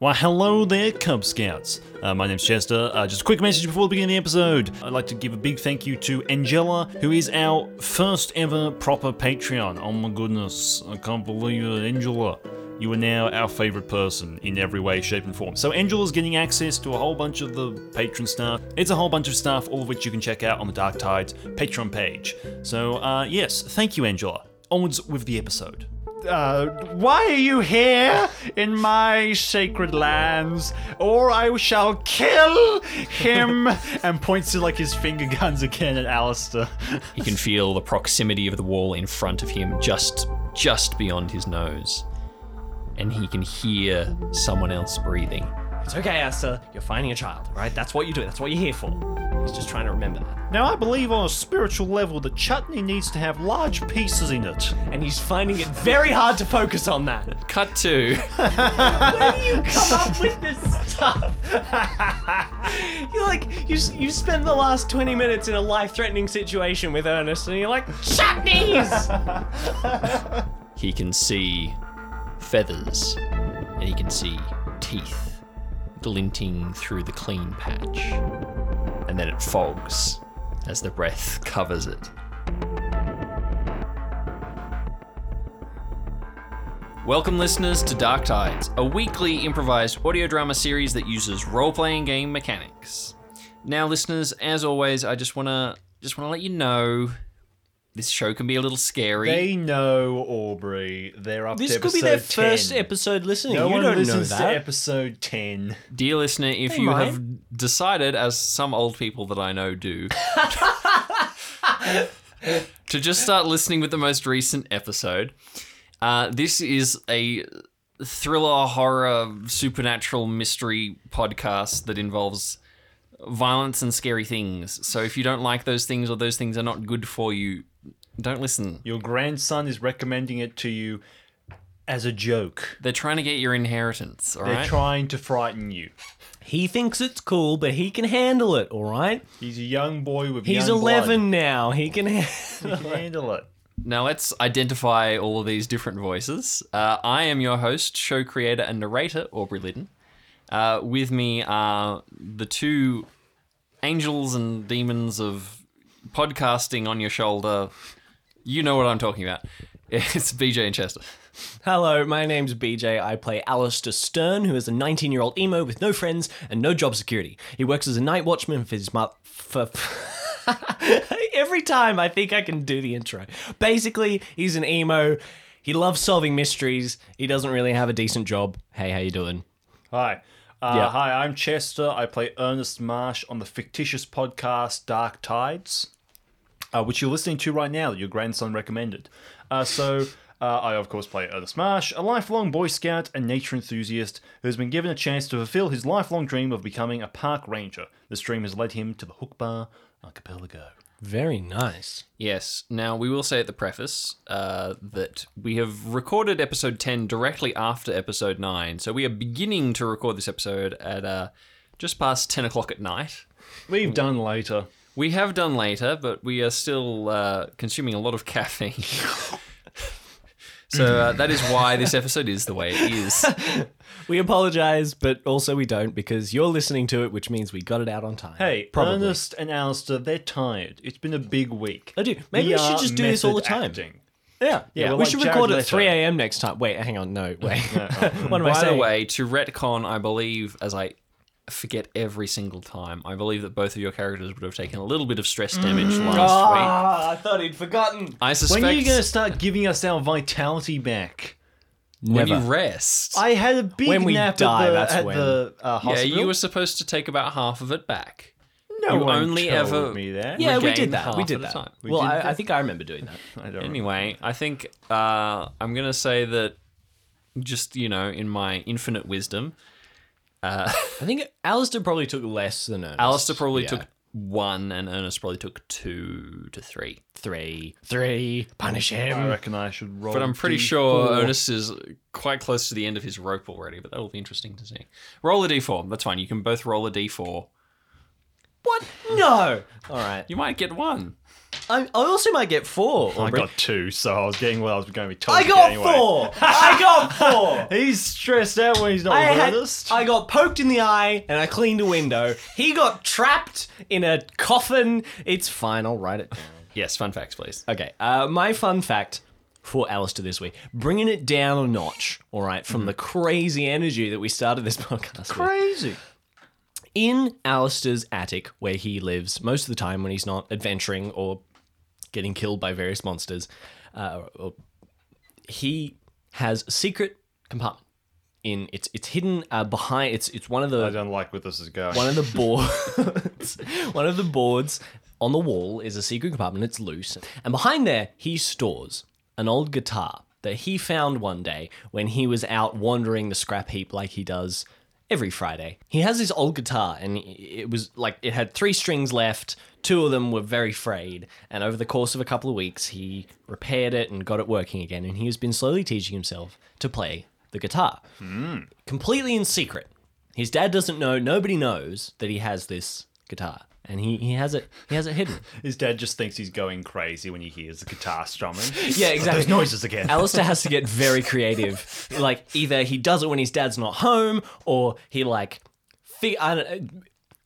Why, hello there, Cub Scouts. Uh, my name's Chester. Uh, just a quick message before the beginning of the episode. I'd like to give a big thank you to Angela, who is our first ever proper Patreon. Oh my goodness, I can't believe it, Angela. You are now our favorite person in every way, shape, and form. So Angela's getting access to a whole bunch of the patron stuff. It's a whole bunch of stuff, all of which you can check out on the Dark Tides Patreon page. So, uh, yes, thank you, Angela. Onwards with the episode. Uh, why are you here in my sacred lands, or I shall kill him? and points to like his finger guns again at Allister. You can feel the proximity of the wall in front of him, just just beyond his nose, and he can hear someone else breathing. It's okay, Asta. You're finding a child, right? That's what you do. That's what you're here for. He's just trying to remember that. Now, I believe on a spiritual level that chutney needs to have large pieces in it. And he's finding it very hard to focus on that. Cut to Where do you come up with this stuff? you're like, you, you spend the last 20 minutes in a life threatening situation with Ernest, and you're like, chutneys! he can see feathers, and he can see teeth glinting through the clean patch. And then it fogs as the breath covers it. Welcome, listeners, to Dark Tides, a weekly improvised audio drama series that uses role-playing game mechanics. Now, listeners, as always, I just wanna just wanna let you know this show can be a little scary. They know Aubrey. They're up This to could be episode their first episode listening. No you one don't know listens to that. episode 10. Dear listener, if They you might. have decided, as some old people that I know do, to just start listening with the most recent episode, uh, this is a thriller, horror, supernatural mystery podcast that involves violence and scary things. So if you don't like those things or those things are not good for you, don't listen. Your grandson is recommending it to you as a joke. They're trying to get your inheritance, all They're right? trying to frighten you. He thinks it's cool, but he can handle it, alright? He's a young boy with He's young 11 now. He can handle. He can handle it. Now let's identify all of these different voices. Uh, I am your host, show creator, and narrator, Aubrey Lydon. Uh, with me are the two angels and demons of podcasting on your shoulder. You know what I'm talking about. It's BJ and Chester. Hello, my name's BJ. I play Allister Stern, who is a 19 year old emo with no friends and no job security. He works as a night watchman for his mother. For... Every time I think I can do the intro. Basically, he's an emo. He loves solving mysteries. He doesn't really have a decent job. Hey, how you doing? Hi. Uh, Yeah. Hi, I'm Chester. I play Ernest Marsh on the fictitious podcast Dark Tides, uh, which you're listening to right now that your grandson recommended. Uh, so, uh, I, of course, play Ernest Marsh, a lifelong Boy Scout and nature enthusiast who has been given a chance to fulfill his lifelong dream of becoming a park ranger. This dream has led him to the Hookba Archipelago. Very nice. Yes. Now, we will say at the preface uh, that we have recorded episode 10 directly after episode 9. So we are beginning to record this episode at uh, just past 10 o'clock at night. We've done later. We have done later, but we are still uh, consuming a lot of caffeine. so uh, that is why this episode is the way it is. We apologize, but also we don't because you're listening to it, which means we got it out on time. Hey, Probably. Ernest and Allister, they're tired. It's been a big week. I do. Maybe we, should just do this all the time. acting. Yeah, Yeah, We like should Jared record at Leto. 3 a.m. next time. Wait, hang on. No, wait. what am I By the way, to retcon, I believe, as I forget every single time, I believe that both of your characters would have taken a little bit of stress damage last week. Ah, I thought he'd forgotten. I suspect When are you going to start giving us our vitality back? Never. when you Never. rest. I had a big When we nap die, at the, that's at when. the uh, yeah, you were supposed to take about half of it back. no you one only told ever- me that. Yeah, we did that. We did that. time. well, did I, that? I think I remember doing that. I don't Anyway, I think uh, I'm gonna say that just you know, in my infinite wisdom, Uh, I think Allister probably took less than Ernest. Allister probably Yeah. took one, and Ernest probably took two to three. three. Three. Punish him. I reckon I should roll. But I'm pretty D4. sure Ernest is quite close to the end of his rope already. But that'll be interesting to see. Roll a d4. That's fine. You can both roll a d4. What? No. All right. You might get one. I, I also might get four. I got two, so I was getting what I was going to be told. I to got get anyway. four. I got four. He's stressed out when he's not I, with had. I got poked in the eye and I cleaned a window. He got trapped in a coffin. It's fine. I'll write it down. Yes, fun facts, please. Okay. Uh, my fun fact for Allister this week, bringing it down a notch. All right, from the crazy energy that we started this podcast with. In Allister's attic, where he lives most of the time when he's not adventuring or getting killed by various monsters, uh, or- he has a secret compartment. In it's it's hidden uh, behind it's it's one of the I don't like where this is going. one of the boards one of the boards on the wall is a secret compartment it's loose and behind there he stores an old guitar that he found one day when he was out wandering the scrap heap like he does every friday. He has this old guitar and it was like it had three strings left. Two of them were very frayed and over the course of a couple of weeks he repaired it and got it working again and he has been slowly teaching himself to play the guitar. Hmm. Completely in secret. His dad doesn't know. Nobody knows that he has this guitar, and he, he has it. He has it hidden. His dad just thinks he's going crazy when he hears the guitar strumming. Yeah, exactly. Those noises again. Allister has to get very creative. Like either he does it when his dad's not home, or he like, fi- I don't.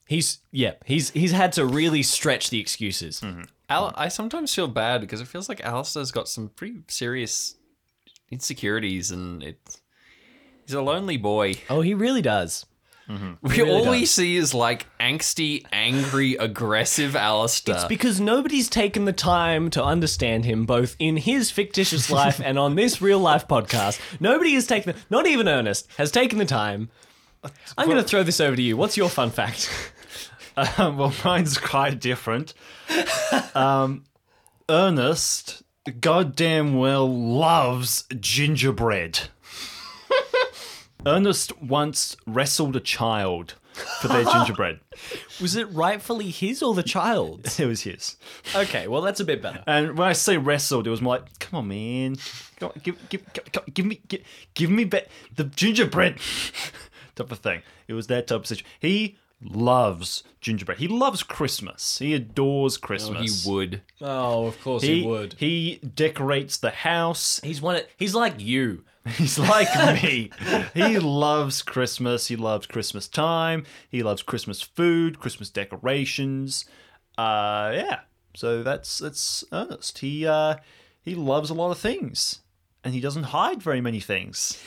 He's yeah. He's he's had to really stretch the excuses. Mm-hmm. Al- I sometimes feel bad because it feels like Allister's got some pretty serious insecurities and it he's a lonely boy. Oh, he really does. We really all we see is like angsty, angry, aggressive Allister. It's because nobody's taken the time to understand him, both in his fictitious life and on this real life podcast. Nobody has taken, not even Ernest, has taken the time. I'm going to throw this over to you. What's your fun fact? Um, well, mine's quite different. Um, Ernest goddamn well loves gingerbread. Ernest once wrestled a child for their gingerbread. Was it rightfully his or the child's? It was his. Okay, well that's a bit better. And when I say wrestled, it was more like, come on, man. Come on, give, give, give, give me, give, give me be- the gingerbread type of thing. It was that type of situation. He loves gingerbread. He loves Christmas. He adores Oh, Christmas. he would. Oh, of course He, would. he decorates the house. He's one. Of, he's like you. He's like me. He loves Christmas. He loves Christmas time. He loves Christmas food, Christmas decorations. Uh, yeah. So that's that's Ernest. He uh, he loves a lot of things, and he doesn't hide very many things.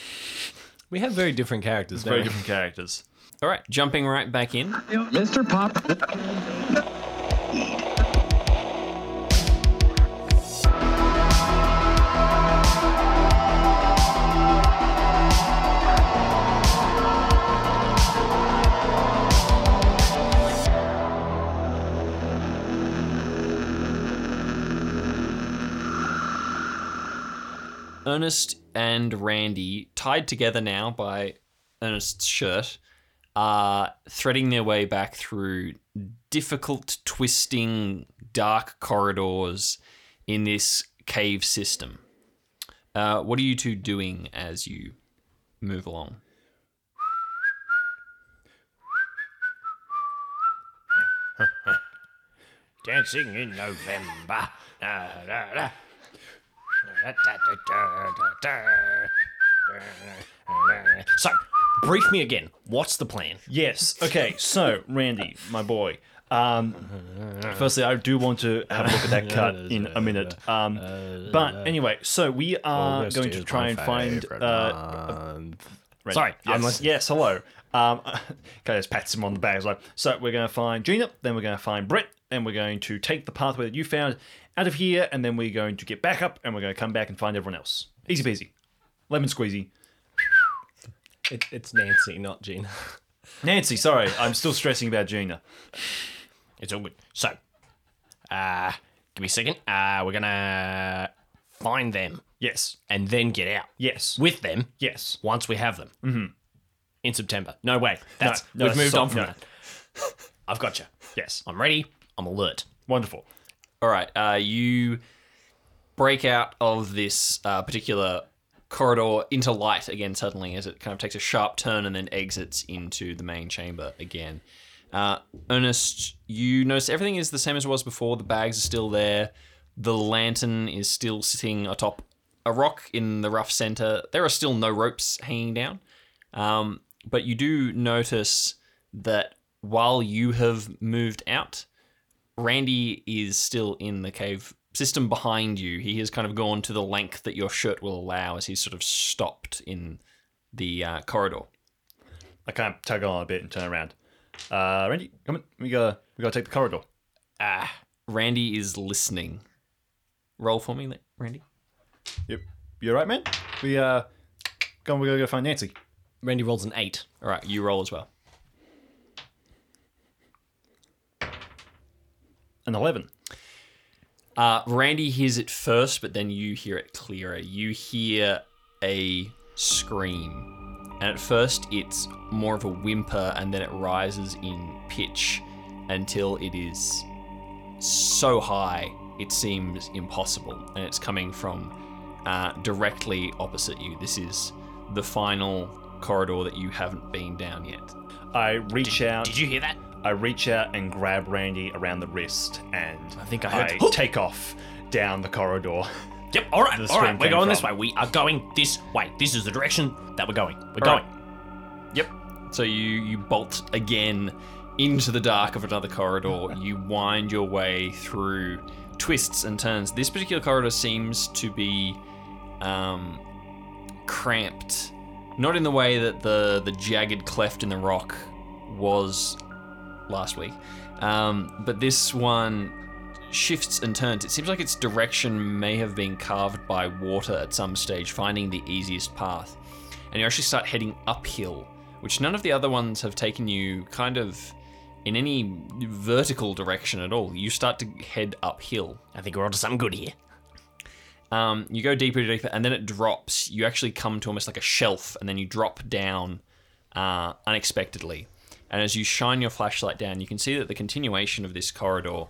We have very different characters. Very different characters. All right, jumping right back in. Mr. Pop. Ernest and Randy, tied together now by Ernest's shirt, are threading their way back through difficult, twisting, dark corridors in this cave system. Uh, what are you two doing as you move along? Dancing in November. Da, da, da. So, brief me again. What's the plan? Yes. Okay. So Randy, my boy. Um, firstly, I do want to have a look at that cut in a minute. Um, but anyway, so we are going to try and find. Uh, Randy. Sorry, yes, I'm listening. yes, hello. Um, okay, just pats him on the back. It's like, so we're going to find Gina, then we're going to find Brett, and we're going to take the pathway that you found out of here, and then we're going to get back up, and we're going to come back and find everyone else. Easy peasy, lemon squeezy. It, it's Nancy, not Gina. Nancy, sorry, I'm still stressing about Gina. It's all good. So, uh, give me a second. Uh, we're gonna find them Yes, and then get out yes, with them yes. once we have them. Mm-hmm. In September. No, way. That's no, we've moved so- on from no. that. I've got you. Yes, I'm ready. I'm alert. wonderful. All right, uh, you break out of this uh, particular corridor into light again suddenly as it kind of takes a sharp turn and then exits into the main chamber again. Uh, Ernest, you notice everything is the same as it was before. The bags are still there. The lantern is still sitting atop a rock in the rough center. There are still no ropes hanging down. Um, but you do notice that while you have moved out, Randy is still in the cave system behind you. He has kind of gone to the length that your shirt will allow as he's sort of stopped in the uh, corridor. I kind of tug on a bit and turn around. Uh, Randy, come on. We gotta, we gotta take the corridor. Ah, Randy is listening. Roll for me, Randy. Yep. You alright, man? We, uh, go on, we gotta go find Nancy. Randy rolls an eight. All right, you roll as well. An 11. Uh, Randy hears it first, but then you hear it clearer. You hear a scream. And at first, it's more of a whimper, and then it rises in pitch until it is so high it seems impossible. And it's coming from uh, directly opposite you. This is the final corridor that you haven't been down yet. I reach out. Did you hear that? I reach out and grab Randy around the wrist, and I think I heard- I take off down the corridor. Yep. All right. The All right. We're came going this way. We are going this way. This is the direction that we're going. We're All going. right. Yep. So you you bolt again into the dark of another corridor. You wind your way through twists and turns. This particular corridor seems to be um, cramped, not in the way that the the jagged cleft in the rock was last week, um, but this one shifts and turns. It seems like its direction may have been carved by water at some stage, finding the easiest path. And you actually start heading uphill, which none of the other ones have taken you kind of in any vertical direction at all. You start to head uphill. I think we're onto something good here. Um, you go deeper and deeper, and then it drops. You actually come to almost like a shelf, and then you drop down uh, unexpectedly. And as you shine your flashlight down, you can see that the continuation of this corridor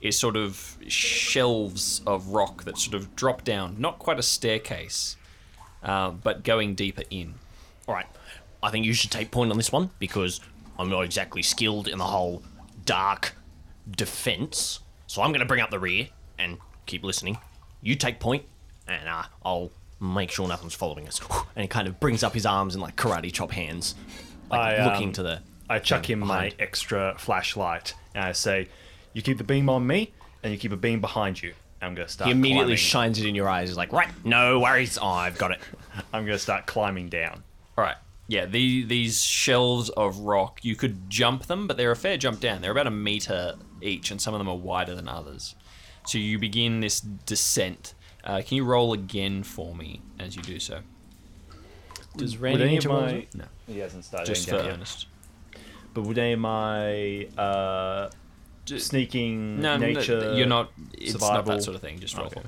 is sort of shelves of rock that sort of drop down, not quite a staircase, uh, but going deeper in. All right. I think you should take point on this one because I'm not exactly skilled in the whole dark defense. So I'm going to bring up the rear and keep listening. You take point, and uh, I'll make sure nothing's following us. And he kind of brings up his arms in like karate chop hands, like I, looking um, to the. I chuck him my extra flashlight, and I say, "You keep the beam on me, and you keep a beam behind you." I'm gonna start. He immediately climbing. shines it in your eyes. He's like, right, no worries. Oh, I've got it. I'm gonna start climbing down. All right. Yeah, the, these shelves of rock, you could jump them, but they're a fair jump down. They're about a meter each, and some of them are wider than others. So you begin this descent. Uh, can you roll again for me as you do so? Does Would any of to my well? No. he hasn't started Just for going down yet. Ernest. But would of my uh, sneaking No, no, nature? you're not. It's not survival- that sort of thing. Just roll Okay.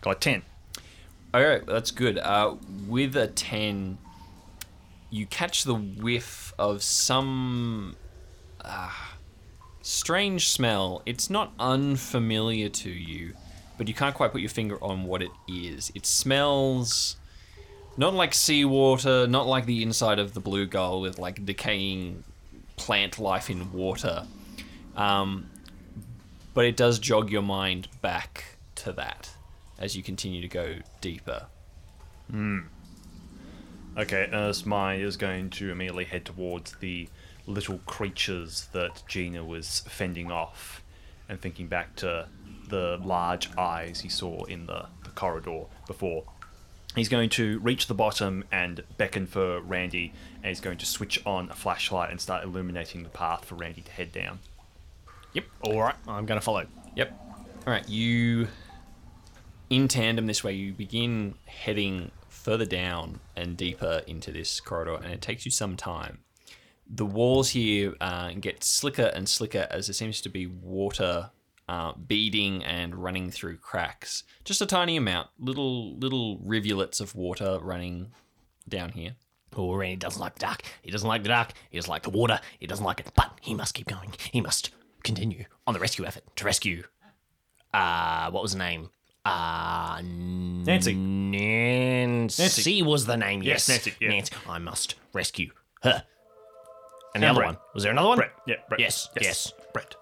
Got ten. All right, that's good. Uh, with a 10, you catch the whiff of some uh, strange smell. It's not unfamiliar to you, but you can't quite put your finger on what it is. It smells not like seawater, not like the inside of the blue gull with like decaying plant life in water. Um, but it does jog your mind back to that as you continue to go deeper. Okay, Ernest Mai is going to immediately head towards the little creatures that Gina was fending off, and thinking back to the large eyes he saw in the, the corridor before. He's going to reach the bottom and beckon for Randy, and he's going to switch on a flashlight and start illuminating the path for Randy to head down. Yep. All right. I'm going to follow. Yep. All right, you in tandem this way you begin heading further down and deeper into this corridor, and it takes you some time. The walls here uh, get slicker and slicker as there seems to be water uh, beading and running through cracks. Just a tiny amount, little little rivulets of water running down here. Oh, Randy doesn't like the dark. He doesn't like the dark. He doesn't like the water. He doesn't like it. But he must keep going. He must continue on the rescue effort to rescue. Uh, what was the name? Ah, Nancy. Nancy. was the name. Yes, Yes, Nancy, yeah. Nancy. I must rescue her. And the And other Brett. one. Was there another one? Brett. Yeah, Brett. Yes, yes. Brett.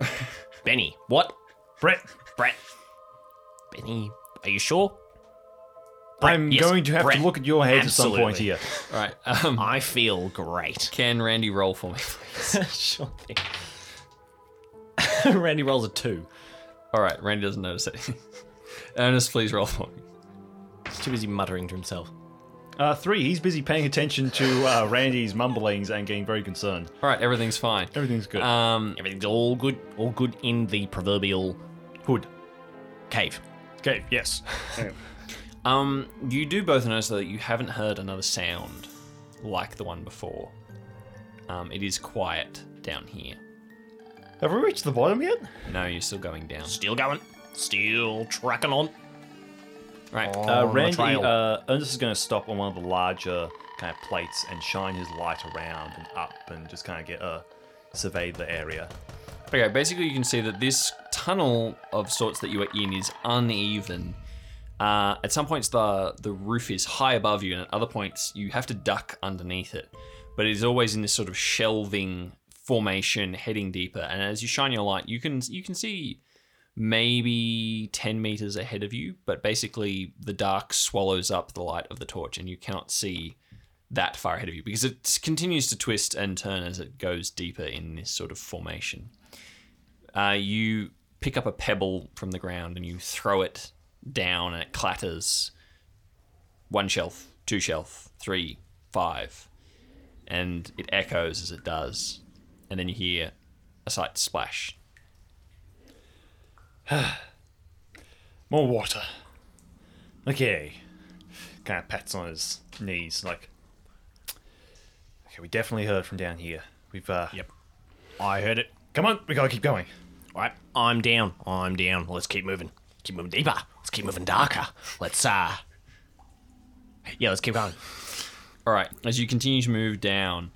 Benny. What? Brett. Brett. Benny. Are you sure? I'm yes, going to have Brett. to look at your head at some point here. All right. Um, I feel great. can Randy roll for me, please? sure thing. Randy rolls a two. All right. Randy doesn't notice anything. Ernest, please roll for me. He's too busy muttering to himself. Uh, three. He's busy paying attention to uh, Randy's mumblings and getting very concerned. All right. Everything's fine. Everything's good. Um, Everything's all good, all good in the proverbial Hood. cave. Cave, Yes. Um, you do both notice though that you haven't heard another sound like the one before. Um, it is quiet down here. have we reached the bottom yet? No, you're still going down. Still going. Still trucking on. Right. On Uh, Randy, uh, Ernest is going to stop on one of the larger kind of plates and shine his light around and up and just kind of get a survey the area. Okay, basically you can see that this tunnel of sorts that you are in is uneven. Uh, at some points the the roof is high above you, and at other points you have to duck underneath it. But it is always in this sort of shelving formation, heading deeper. And as you shine your light, you can you can see maybe ten meters ahead of you, but basically the dark swallows up the light of the torch, and you cannot see that far ahead of you because it continues to twist and turn as it goes deeper in this sort of formation. Uh, you pick up a pebble from the ground and you throw it down, and it clatters. One shelf, two shelf, three, five, and it echoes as it does, and then you hear a slight splash. More water. Okay. Kind of pats on his knees, like. Okay, we definitely heard from down here. We've, uh. Yep. I heard it. Come on, we gotta keep going. All right, I'm down. I'm down. Let's keep moving. Keep moving deeper. Let's keep moving darker. Let's uh. Yeah, let's keep going. All right, as you continue to move down,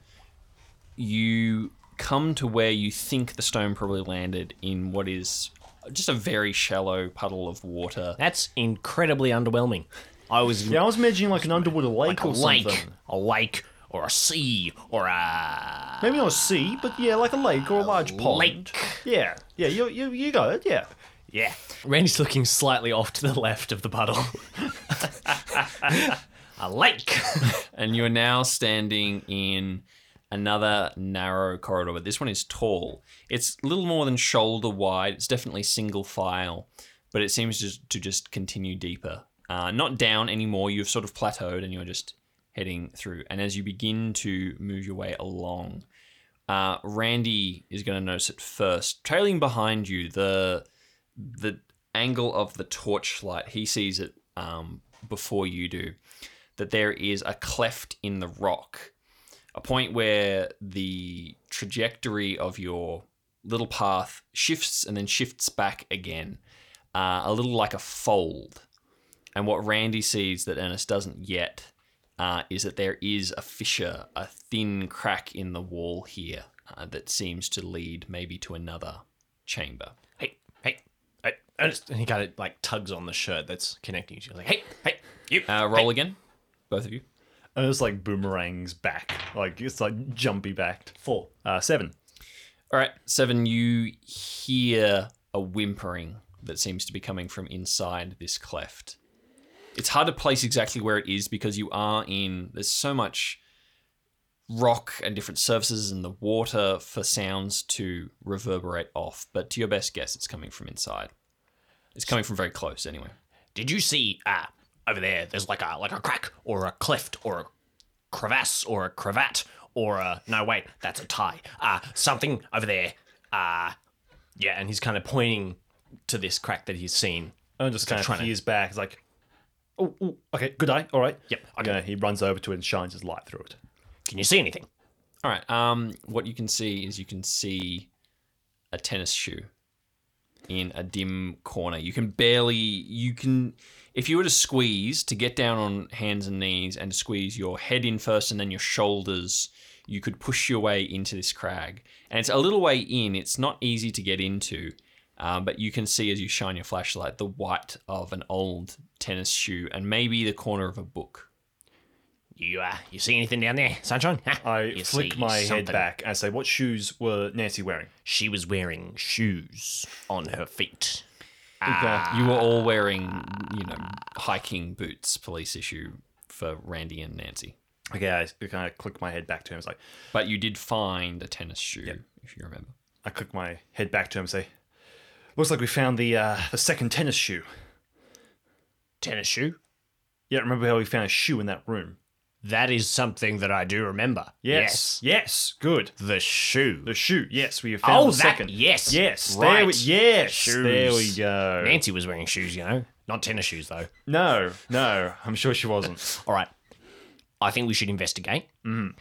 you come to where you think the stone probably landed in what is just a very shallow puddle of water. That's incredibly underwhelming. I was Yeah, I was imagining like an underwater lake like a or lake, something. a lake, or a sea, or a Maybe not a sea, but yeah, like a lake or a large pond. lake. Yeah, yeah, you, you, you got it, yeah. Yeah. Randy's looking slightly off to the left of the puddle. a lake. and you are now standing in another narrow corridor, but this one is tall. It's little more than shoulder wide. It's definitely single file, but it seems just to just continue deeper. Uh, not down anymore. You've sort of plateaued, and you're just heading through. And as you begin to move your way along, uh, Randy is going to notice it first. Trailing behind you, the the angle of the torchlight, he sees it um, before you do. That there is a cleft in the rock, a point where the trajectory of your little path shifts and then shifts back again, uh, a little like a fold. And what Randy sees that Ernest doesn't yet uh, is that there is a fissure, a thin crack in the wall here uh, that seems to lead maybe to another chamber. hey, hey, hey, Ernest. And he kind of like tugs on the shirt that's connecting you. Like, hey, hey, you. Uh, roll hey. again, both of you. And it's like boomerangs back. Like, it's like jumpy backed. Four. Uh, seven. All right, seven. You hear a whimpering that seems to be coming from inside this cleft. It's hard to place exactly where it is because you are in. There's so much rock and different surfaces and the water for sounds to reverberate off. But to your best guess, it's coming from inside. It's coming from very close, anyway. Did you see uh over there? There's like a like a crack or a cleft or a crevasse or a cravat or a no wait that's a tie. Uh something over there. Uh yeah, and he's kind of pointing to this crack that he's seen. And just kind trying of to- peers back. It's like, oh, oh, okay, good eye, all right. Yep, Okay. Yeah, he runs over to it and shines his light through it. Can you see anything? All right. Um, what you can see is you can see a tennis shoe in a dim corner. You can barely. You can, if you were to squeeze to get down on hands and knees and squeeze your head in first and then your shoulders, you could push your way into this crag. And it's a little way in. It's not easy to get into. Um, but you can see as you shine your flashlight the white of an old tennis shoe and maybe the corner of a book. You uh, you see anything down there, Sunshine? I You flick see my head back and say, "What shoes were Nancy wearing?" She was wearing shoes on her feet. You were all wearing, you know, hiking boots, police issue for Randy and Nancy. Okay, I kind of click my head back to him. It's like But you did find a tennis shoe, if you remember. I click my head back to him and say, "Looks like we found the uh, the second tennis shoe." Tennis shoe? Yeah, remember how we found a shoe in that room? That is something that I do remember. Yes, yes, good. The shoe. The shoe. Yes, we have found oh, the that. second. Yes. Yes, Right. there we, yes, Shoes. there we go. Nancy was wearing shoes, you know. Not tennis shoes, though. No, no, I'm sure she wasn't. All right. I think we should investigate. Mm.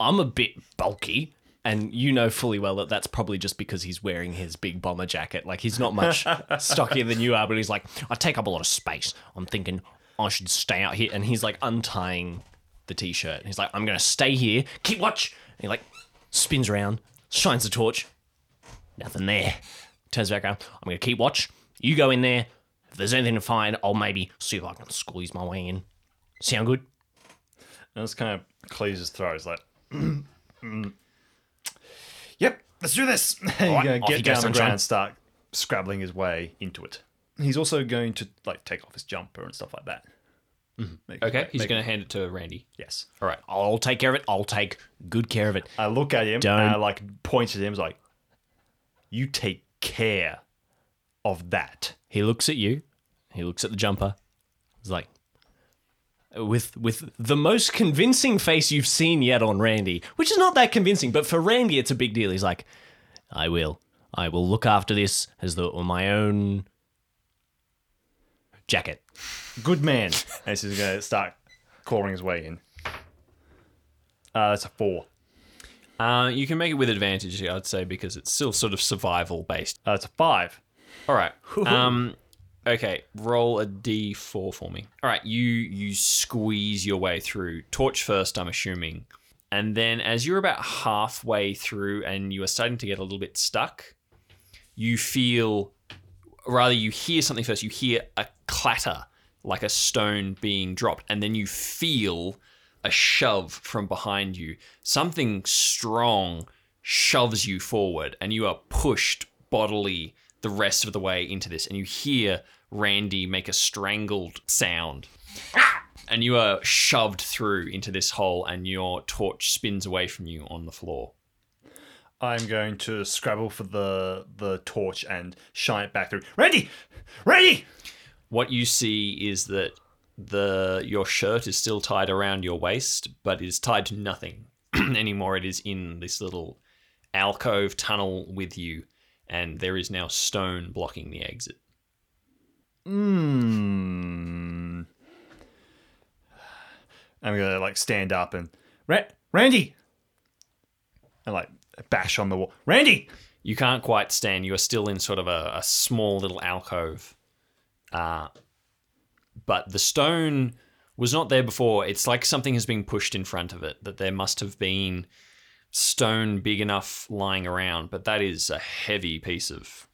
I'm a bit bulky, and you know fully well that that's probably just because he's wearing his big bomber jacket. Like, he's not much stockier than you are, but he's like, I take up a lot of space. I'm thinking I should stay out here. And he's like untying the t shirt. He's like, I'm to stay here, keep watch. And he like spins around, shines the torch. Nothing there. Turns back around. I'm to keep watch. You go in there. If there's anything to find, I'll maybe see if I can squeeze my way in. Sound good? And it's kind of clears his throat. It's like, "Mm, mm. yep, let's do this. He's right, going to get down the ground and start scrabbling his way into it. He's also going to like take off his jumper and stuff like that. Mm-hmm. Make- Okay, he's going to hand it to Randy. Yes. All right. I'll take care of it. I'll take good care of it. I look at him Don't- and I like point at him. It's like, you take care of that. He looks at you. He looks at the jumper. He's like, with with the most convincing face you've seen yet on Randy, which is not that convincing, but for Randy it's a big deal. He's like, I will, I will look after this as though it were my own jacket. Good man. and he's going to start clawing his way in. Uh, that's a four. Uh, you can make it with advantage, I'd say, because it's still sort of survival based. Uh, it's a five. All right. Um, okay. Roll a d4 for me. All right. You you squeeze your way through. Torch first, I'm assuming, and then as you're about halfway through and you are starting to get a little bit stuck, you feel, rather, you hear something first. You hear a clatter like a stone being dropped, and then you feel a shove from behind you. Something strong shoves you forward, and you are pushed bodily the rest of the way into this. And you hear Randy make a strangled sound. And you are shoved through into this hole, and your torch spins away from you on the floor. I'm going to scrabble for the the torch and shine it back through. Randy, Randy. What you see is that the your shirt is still tied around your waist, but is tied to nothing anymore. It is in this little alcove tunnel with you, and there is now stone blocking the exit. Hmm. I'm gonna like stand up and Ra- Randy, and like bash on the wall. Randy. You can't quite stand. You are still in sort of a, a small little alcove. Uh, but the stone was not there before. It's like something has been pushed in front of it, that there must have been stone big enough lying around, but that is a heavy piece of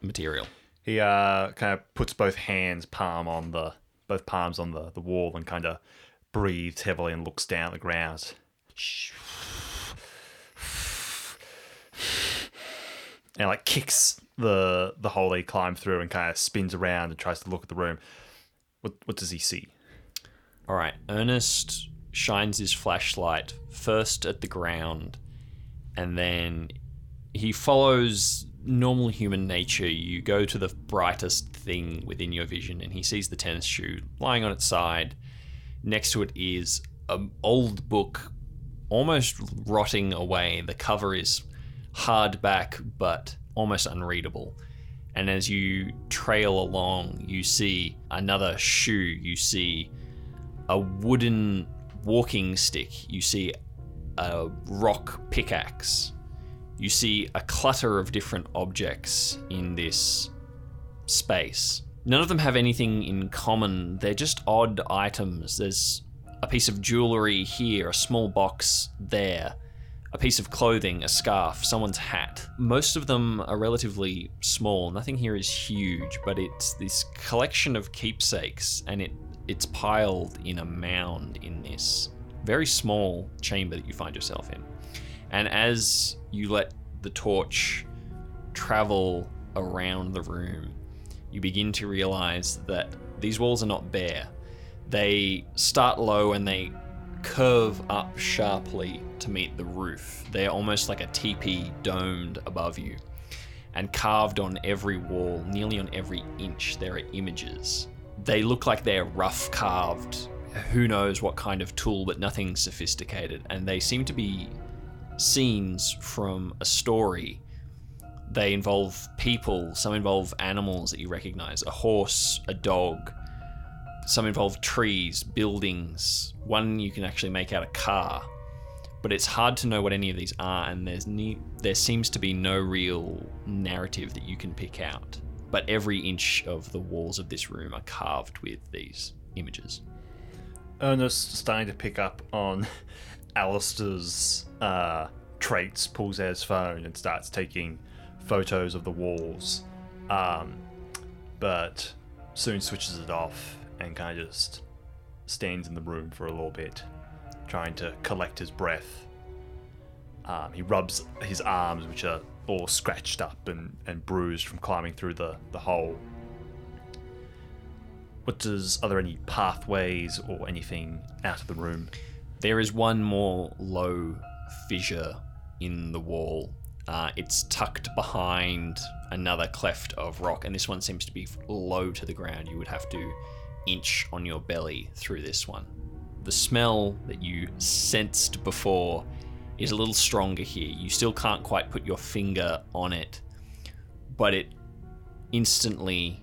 material. He uh kind of puts both hands palm on the both palms on the the wall and kind of breathes heavily and looks down at the ground. And like kicks the the hole he climbed through and kind of spins around and tries to look at the room. What what does he see? All right, Ernest shines his flashlight first at the ground, and then he follows normal human nature. You go to the brightest thing within your vision, and he sees the tennis shoe lying on its side. Next to it is an old book, almost rotting away. The cover is hardback, but almost unreadable. And as you trail along, you see another shoe. You see a wooden walking stick. You see a rock pickaxe. You see a clutter of different objects in this space. None of them have anything in common. They're just odd items. There's a piece of jewelry here, a small box there, a piece of clothing, a scarf, someone's hat. Most of them are relatively small. Nothing here is huge, but it's this collection of keepsakes and it it's piled in a mound in this very small chamber that you find yourself in. And as you let the torch travel around the room, you begin to realize that these walls are not bare. They start low and they curve up sharply to meet the roof. They're almost like a teepee domed above you. And carved on every wall, nearly on every inch, there are images. They look like they're rough carved, who knows what kind of tool, but nothing sophisticated. And they seem to be scenes from a story. They involve people, some involve animals that you recognize a horse, a dog, some involve trees, buildings. One you can actually make out a car, but it's hard to know what any of these are, and there's ne- there seems to be no real narrative that you can pick out. But every inch of the walls of this room are carved with these images. Ernest starting to pick up on Allister's uh, traits, pulls out his phone and starts taking photos of the walls. Um, but soon switches it off and kind of just stands in the room for a little bit, trying to collect his breath. Um, he rubs his arms, which are all scratched up and, and bruised from climbing through the, the hole. What does are there any pathways or anything out of the room? There is one more low fissure in the wall. Uh, it's tucked behind another cleft of rock, and this one seems to be low to the ground. You would have to inch on your belly through this one. The smell that you sensed before is a little stronger here. You still can't quite put your finger on it, but it instantly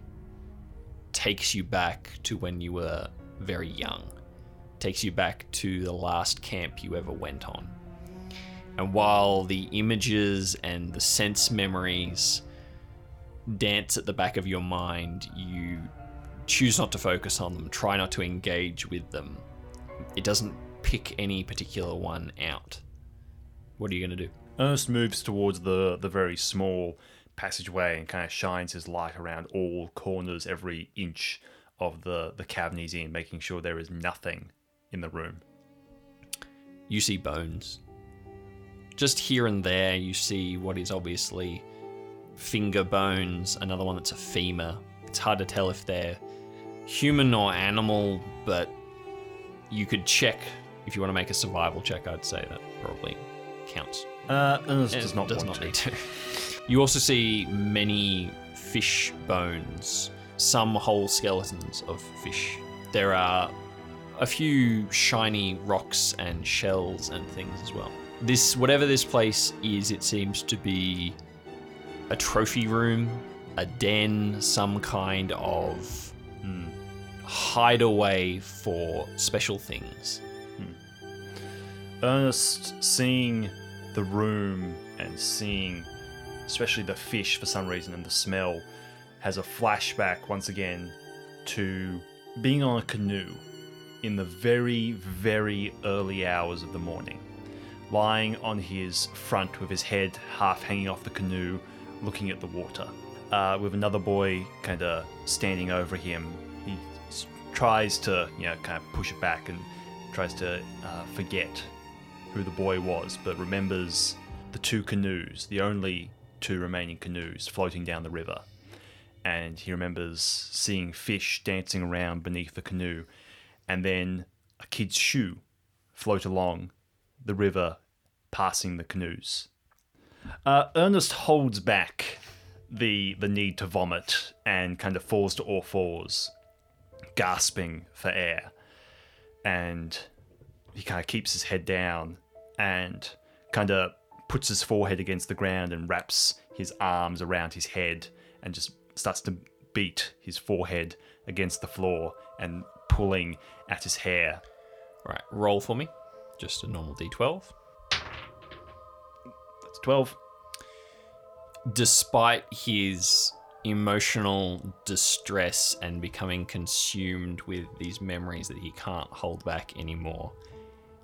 takes you back to when you were very young. Takes you back to the last camp you ever went on. And while the images and the sense memories dance at the back of your mind, you choose not to focus on them, try not to engage with them. It doesn't pick any particular one out. What are you going to do? Ernest moves towards the, the very small passageway and kind of shines his light around all corners, every inch of the, the cavern he's in, making sure there is nothing in the room. You see bones. Just here and there, you see what is obviously finger bones, another one that's a femur. It's hard to tell if they're human or animal, but you could check if you want to make a survival check. I'd say that probably counts. Uh, It does not does want not to. need to. You also see many fish bones, some whole skeletons of fish. There are a few shiny rocks and shells and things as well. This, whatever this place is, it seems to be a trophy room, a den, some kind of hideaway for special things. Ernest seeing the room and seeing especially the fish for some reason and the smell has a flashback once again to being on a canoe in the very very early hours of the morning lying on his front with his head half hanging off the canoe looking at the water uh, with another boy kind of standing over him tries to you know kind of push it back and tries to uh, forget who the boy was, but remembers the two canoes, the only two remaining canoes floating down the river. And he remembers seeing fish dancing around beneath the canoe, and then a kid's shoe float along the river, passing the canoes. Uh, Ernest holds back the the need to vomit and kind of falls to all fours, gasping for air, and he kind of keeps his head down and kind of puts his forehead against the ground and wraps his arms around his head and just starts to beat his forehead against the floor and pulling at his hair. Right, roll for me. Just a normal d12. That's 12. despite his emotional distress and becoming consumed with these memories that he can't hold back anymore,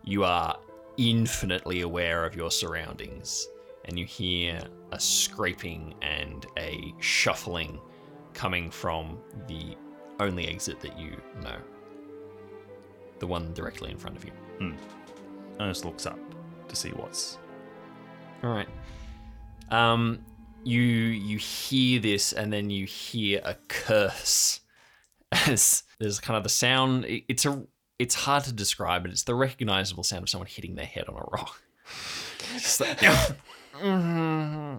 you are infinitely aware of your surroundings, and you hear a scraping and a shuffling coming from the only exit that you know. The one directly in front of you. Ernest looks up to see what's. All right. Um, you you hear this, and then you hear a curse. As there's kind of the sound. It's a. It's hard to describe, but it's the recognizable sound of someone hitting their head on a rock. Like- mm-hmm.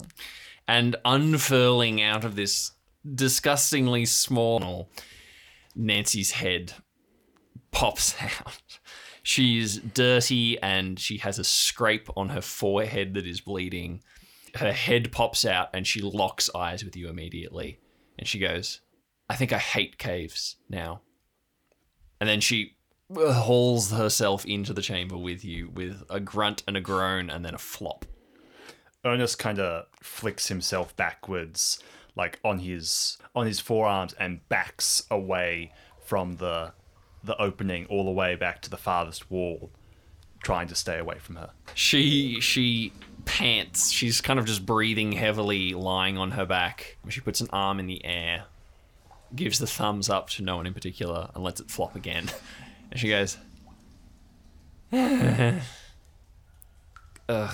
and unfurling out of this disgustingly small Nancy's head pops out. She's dirty and she has a scrape on her forehead that is bleeding. Her head pops out and she locks eyes with you immediately. And she goes, I think I hate caves now. And then she uh, hauls herself into the chamber with you with a grunt and a groan and then a flop. Ernest kind of flicks himself backwards, like on his on his forearms, and backs away from the the opening all the way back to the farthest wall, trying to stay away from her. She she pants. She's kind of just breathing heavily, lying on her back. She puts an arm in the air, gives the thumbs up to no one in particular, and lets it flop again. And she goes, "Ugh. Can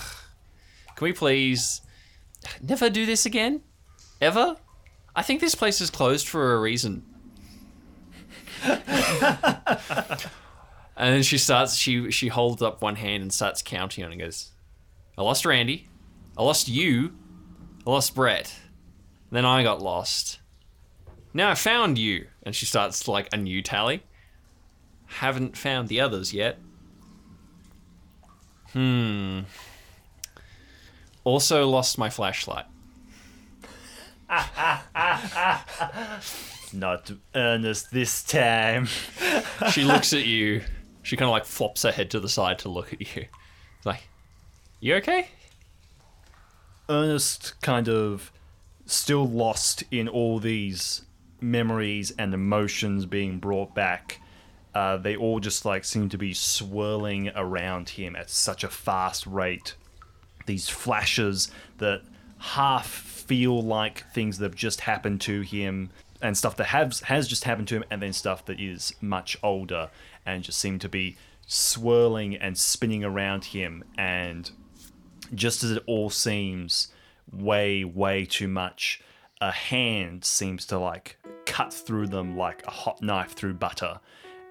we please never do this again? Ever? I think this place is closed for a reason. And then she starts. She she holds up one hand and starts counting on. it And goes, "I lost Randy, I lost you, I lost Brett, then I got lost. Now I found you." And she starts like a new tally. Haven't found the others yet. Hmm. Also lost my flashlight. Not earnest this time. She looks at you. She kind of like flops her head to the side to look at you. Like, you okay? Ernest kind of still lost in all these memories and emotions being brought back. Uh, they all just like seem to be swirling around him at such a fast rate. These flashes that half feel like things that have just happened to him, and stuff that has has just happened to him, and then stuff that is much older and just seem to be swirling and spinning around him and just as it all seems way, way too much, a hand seems to like cut through them like a hot knife through butter.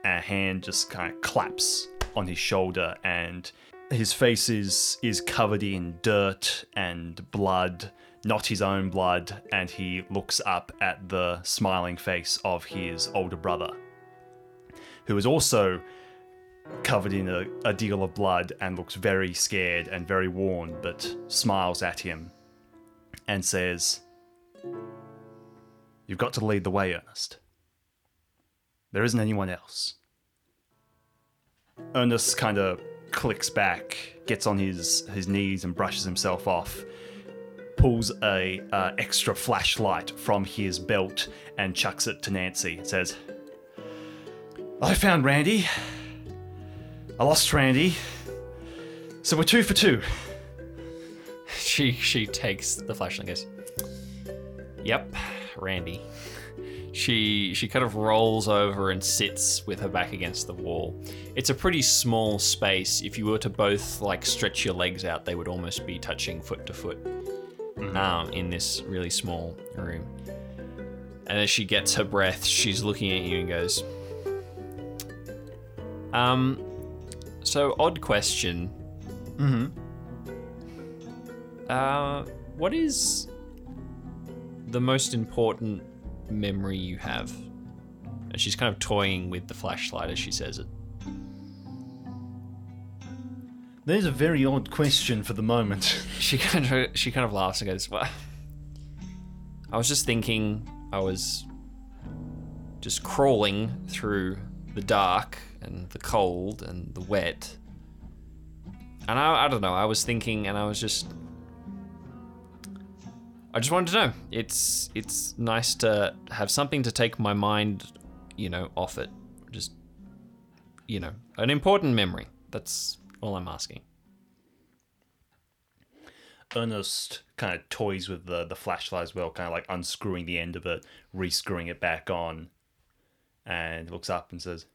A hand just kind of claps on his shoulder, and his face is is covered in dirt and blood, not his own blood, and he looks up at the smiling face of his older brother, who is also covered in a, a deal of blood and looks very scared and very worn, but smiles at him and says, You've got to lead the way, Ernest. There isn't anyone else. Ernest kind of clicks back, gets on his, his knees and brushes himself off, pulls a uh, extra flashlight from his belt and chucks it to Nancy says, I found Randy. I lost Randy. So we're two for two. She she takes the flashlight and goes, "Yep, Randy." She she kind of rolls over and sits with her back against the wall. It's a pretty small space. If you were to both like stretch your legs out, they would almost be touching foot to foot um, in this really small room. And as she gets her breath, she's looking at you and goes, "Um, so odd question. Uh, what is the most important memory you have? And she's kind of toying with the flashlight as she says it. That is a very odd question for the moment. She kind of she kind of laughs and goes, "Well, I was just thinking. I was just crawling through the dark and the cold and the wet, and I, I don't know. I was thinking, and I was just." I just wanted to know. It's it's nice to have something to take my mind, you know, off it. Just you know, an important memory. That's all I'm asking. Ernest kind of toys with the, the flashlight as well, kind of like unscrewing the end of it, rescrewing it back on, and looks up and says,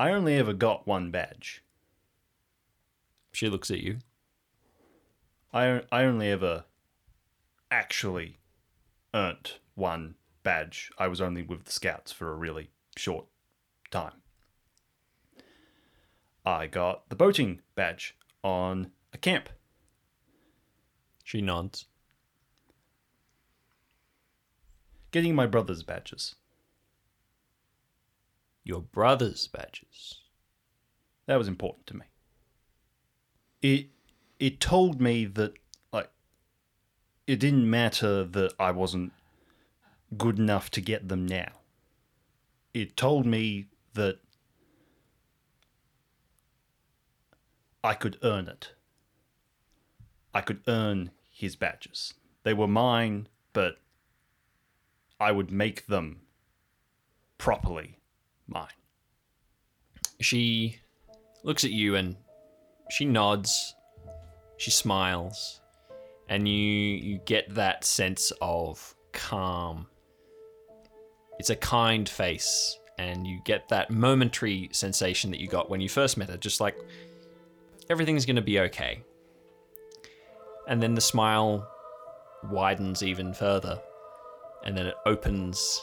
I only ever got one badge. She looks at you. I, I only ever actually earned one badge. I was only with the scouts for a really short time. I got the boating badge on a camp. She nods. Getting my brother's badges. Your brother's badges. That was important to me. It it told me that like it didn't matter that I wasn't good enough to get them now. It told me that I could earn it. I could earn his badges. They were mine, but I would make them properly mine. She looks at you and she nods. She smiles, and you you get that sense of calm. It's a kind face, and you get that momentary sensation that you got when you first met her, just like everything's gonna be okay. And then the smile widens even further, and then it opens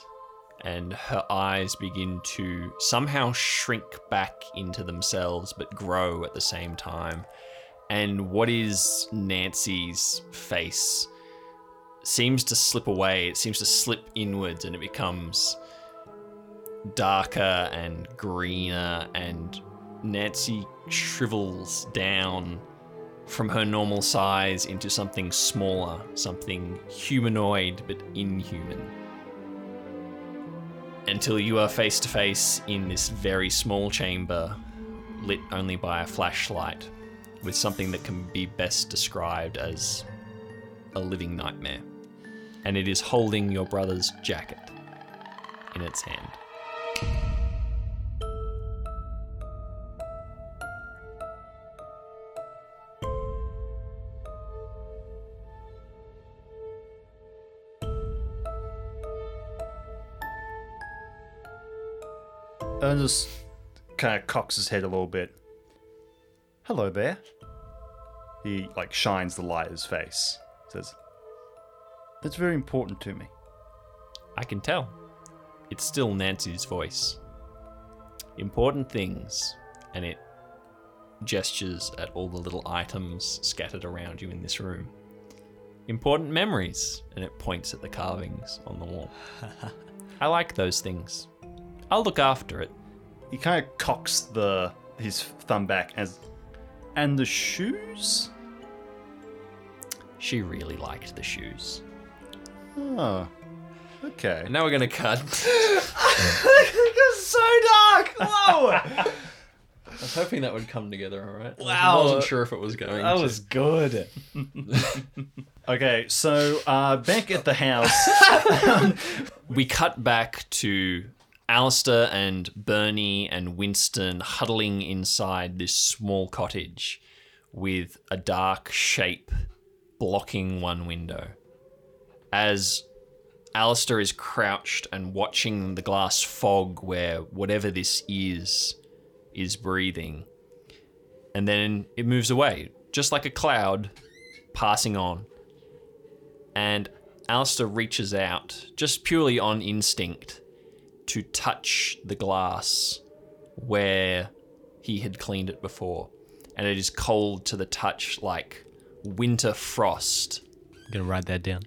and her eyes begin to somehow shrink back into themselves but grow at the same time. And what is Nancy's face seems to slip away, it seems to slip inwards and it becomes darker and greener, and Nancy shrivels down from her normal size into something smaller, something humanoid but inhuman until you are face to face in this very small chamber, lit only by a flashlight, with something that can be best described as a living nightmare. And it is holding your brother's jacket in its hand. Ernest kind of cocks his head a little bit. Hello there. He like shines the light at his face. Says, "That's very important to me." I can tell. It's still Nancy's voice. Important things, and it gestures at all the little items scattered around you in this room. Important memories, and it points at the carvings on the wall. I like those things. I'll look after it. He kind of cocks the his thumb back as, and the shoes. She really liked the shoes. Oh, okay. And now we're gonna cut. It's so dark. Whoa. I was hoping that would come together, all right? Wow. I wasn't sure if it was going. that to. was good. Okay, so uh, back at the house, we cut back to Allister and Bernie and Winston huddling inside this small cottage with a dark shape blocking one window. As Allister is crouched and watching the glass fog where whatever this is is breathing. And then it moves away, just like a cloud passing on. And Allister reaches out, just purely on instinct, to touch the glass where he had cleaned it before. And it is cold to the touch like winter frost. I'm gonna write that down.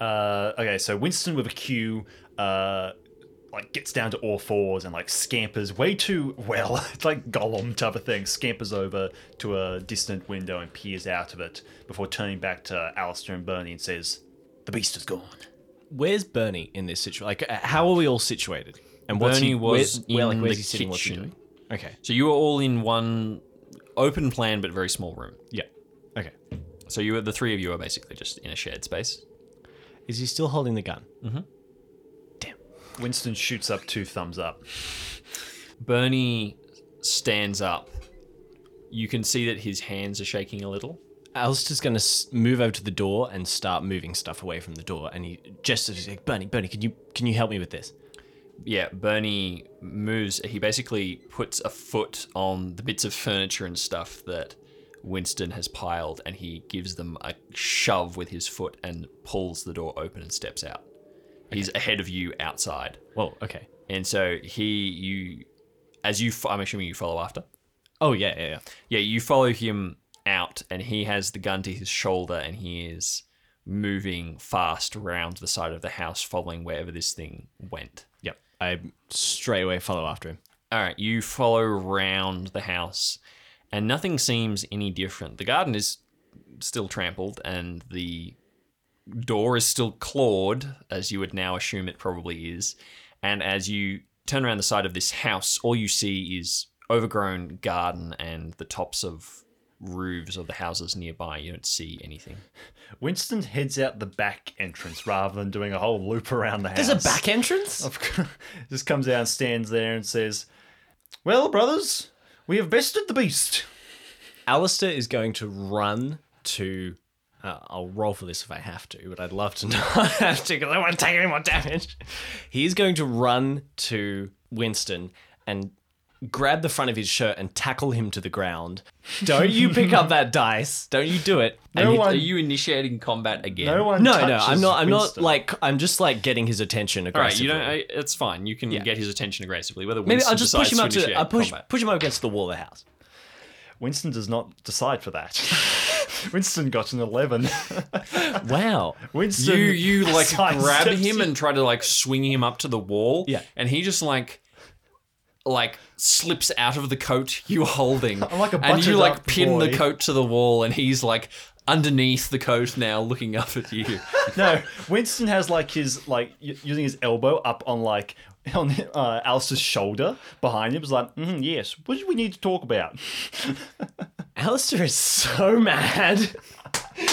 uh, okay, so Winston with a Q, uh, like gets down to all fours and like scampers way too well. It's like Gollum type of thing. Scampers over to a distant window and peers out of it before turning back to Allister and Bernie and says, "The beast is gone." Where's Bernie in this situation? Like, uh, how are we all situated? And what's Bernie he, was where, where, like, in where's the he sitting? What's he kitchen. doing? Okay. So you were all in one open plan but very small room. Yeah. Okay. So you were the three of you are basically just in a shared space. Is he still holding the gun? Mm-hmm. Damn. Winston shoots up two thumbs up. Bernie stands up. You can see that his hands are shaking a little, Allister's going to move over to the door and start moving stuff away from the door. And he gestures, like, Bernie, Bernie, can you can you help me with this? Yeah, Bernie moves. He basically puts a foot on the bits of furniture and stuff that Winston has piled, and he gives them a shove with his foot and pulls the door open and steps out. He's ahead of you outside, Well, okay. and so he you as you. I'm assuming you follow after. Oh, yeah, yeah, yeah. Yeah, you follow him out, and he has the gun to his shoulder, and he is moving fast around the side of the house, following wherever this thing went. Yep. I straight away follow after him. All right, you follow round the house, and nothing seems any different. The garden is still trampled, and the door is still clawed, as you would now assume it probably is. And as you turn around the side of this house, all you see is overgrown garden and the tops of roofs of the houses nearby. You don't see anything. Winston heads out the back entrance rather than doing a whole loop around the house. There's a back entrance? Just comes out and stands there and says, "Well, brothers, we have bested the beast." Allister is going to run to. Uh, I'll roll for this if I have to, but I'd love to not have to because I won't take any more damage. He's going to run to Winston and grab the front of his shirt and tackle him to the ground. Don't you pick up that dice. Don't you do it. And No he- one- Are you initiating combat again? No one. no, no, touches I'm not. I'm not Winston. like. I'm just like getting his attention All right, aggressively. you don't. I, uh, it's fine. You can get his attention aggressively. Whether Maybe Winston I'll just push him up to. I push combat. push him up against the wall of the house. Winston does not decide for that. Winston got an eleven. Wow. Winston, you you like sidesteps grab him you. and try to like swing him up to the wall. Yeah. and he just like like slips out of the coat you're holding. I'm like a and you like pin the coat to the wall, and he's like underneath the coat now, looking up at you. No, Winston has like his like using his elbow up on like on uh, Allister's shoulder behind him. Is like, mm, yes. What do we need to talk about? Allister is so mad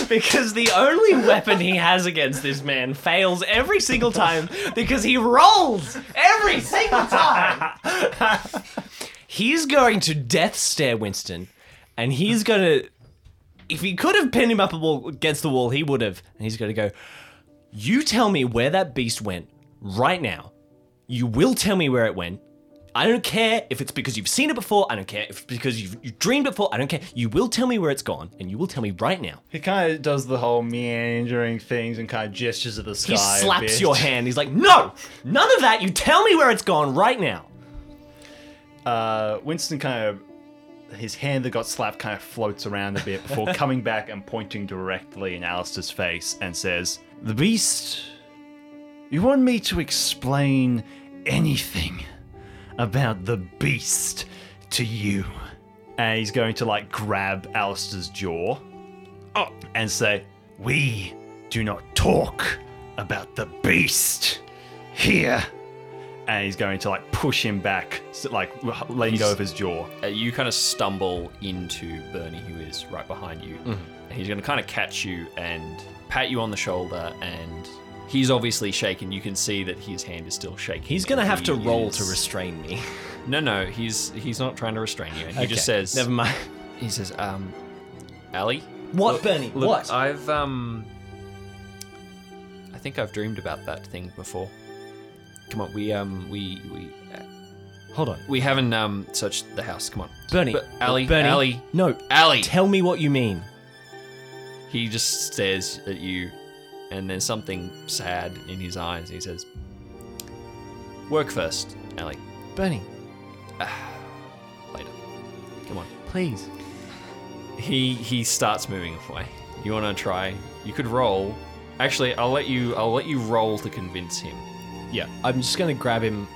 because the only weapon he has against this man fails every single time because he rolls every single time. he's going to death stare Winston, and he's going to. If he could have pinned him up against the wall, he would have. And he's going to go, You tell me where that beast went right now. You will tell me where it went. I don't care if it's because you've seen it before. I don't care if it's because you've, you've dreamed it before. I don't care. You will tell me where it's gone, and you will tell me right now. He kind of does the whole meandering things and kind of gestures at the sky. He slaps your hand. He's like, "No, none of that. You tell me where it's gone right now." Uh, Winston kind of his hand that got slapped kind of floats around a bit before coming back and pointing directly in Allister's face and says, "The beast. You want me to explain anything about the beast to you?" And he's going to like grab Allister's jaw oh, and say, "We do not talk about the beast here." And he's going to like push him back, like letting go of his jaw. Uh, you kind of stumble into Bernie, who is right behind you. Mm-hmm. And he's going to kind of catch you and pat you on the shoulder, and he's obviously shaken. You can see that his hand is still shaking. He's gonna have to roll to restrain me. No, no, he's he's not trying to restrain you. He just says, "Never mind." he says, um, Ali, What, Look- Bernie? look, what? I've um, I think I've dreamed about that thing before. Come on, we um, we we uh, Hold on, we haven't um searched the house. Come on, Bernie. But Ali, Bernie. Ali, No, Ali. tell me what you mean. He just stares at you, and there's something sad in his eyes. He says, "Work first, Ali. Bernie, ah, Later. Come on." please. He he starts moving away. You want to try? You could roll. Actually, I'll let you. I'll let you roll to convince him. Yeah, I'm just gonna grab him,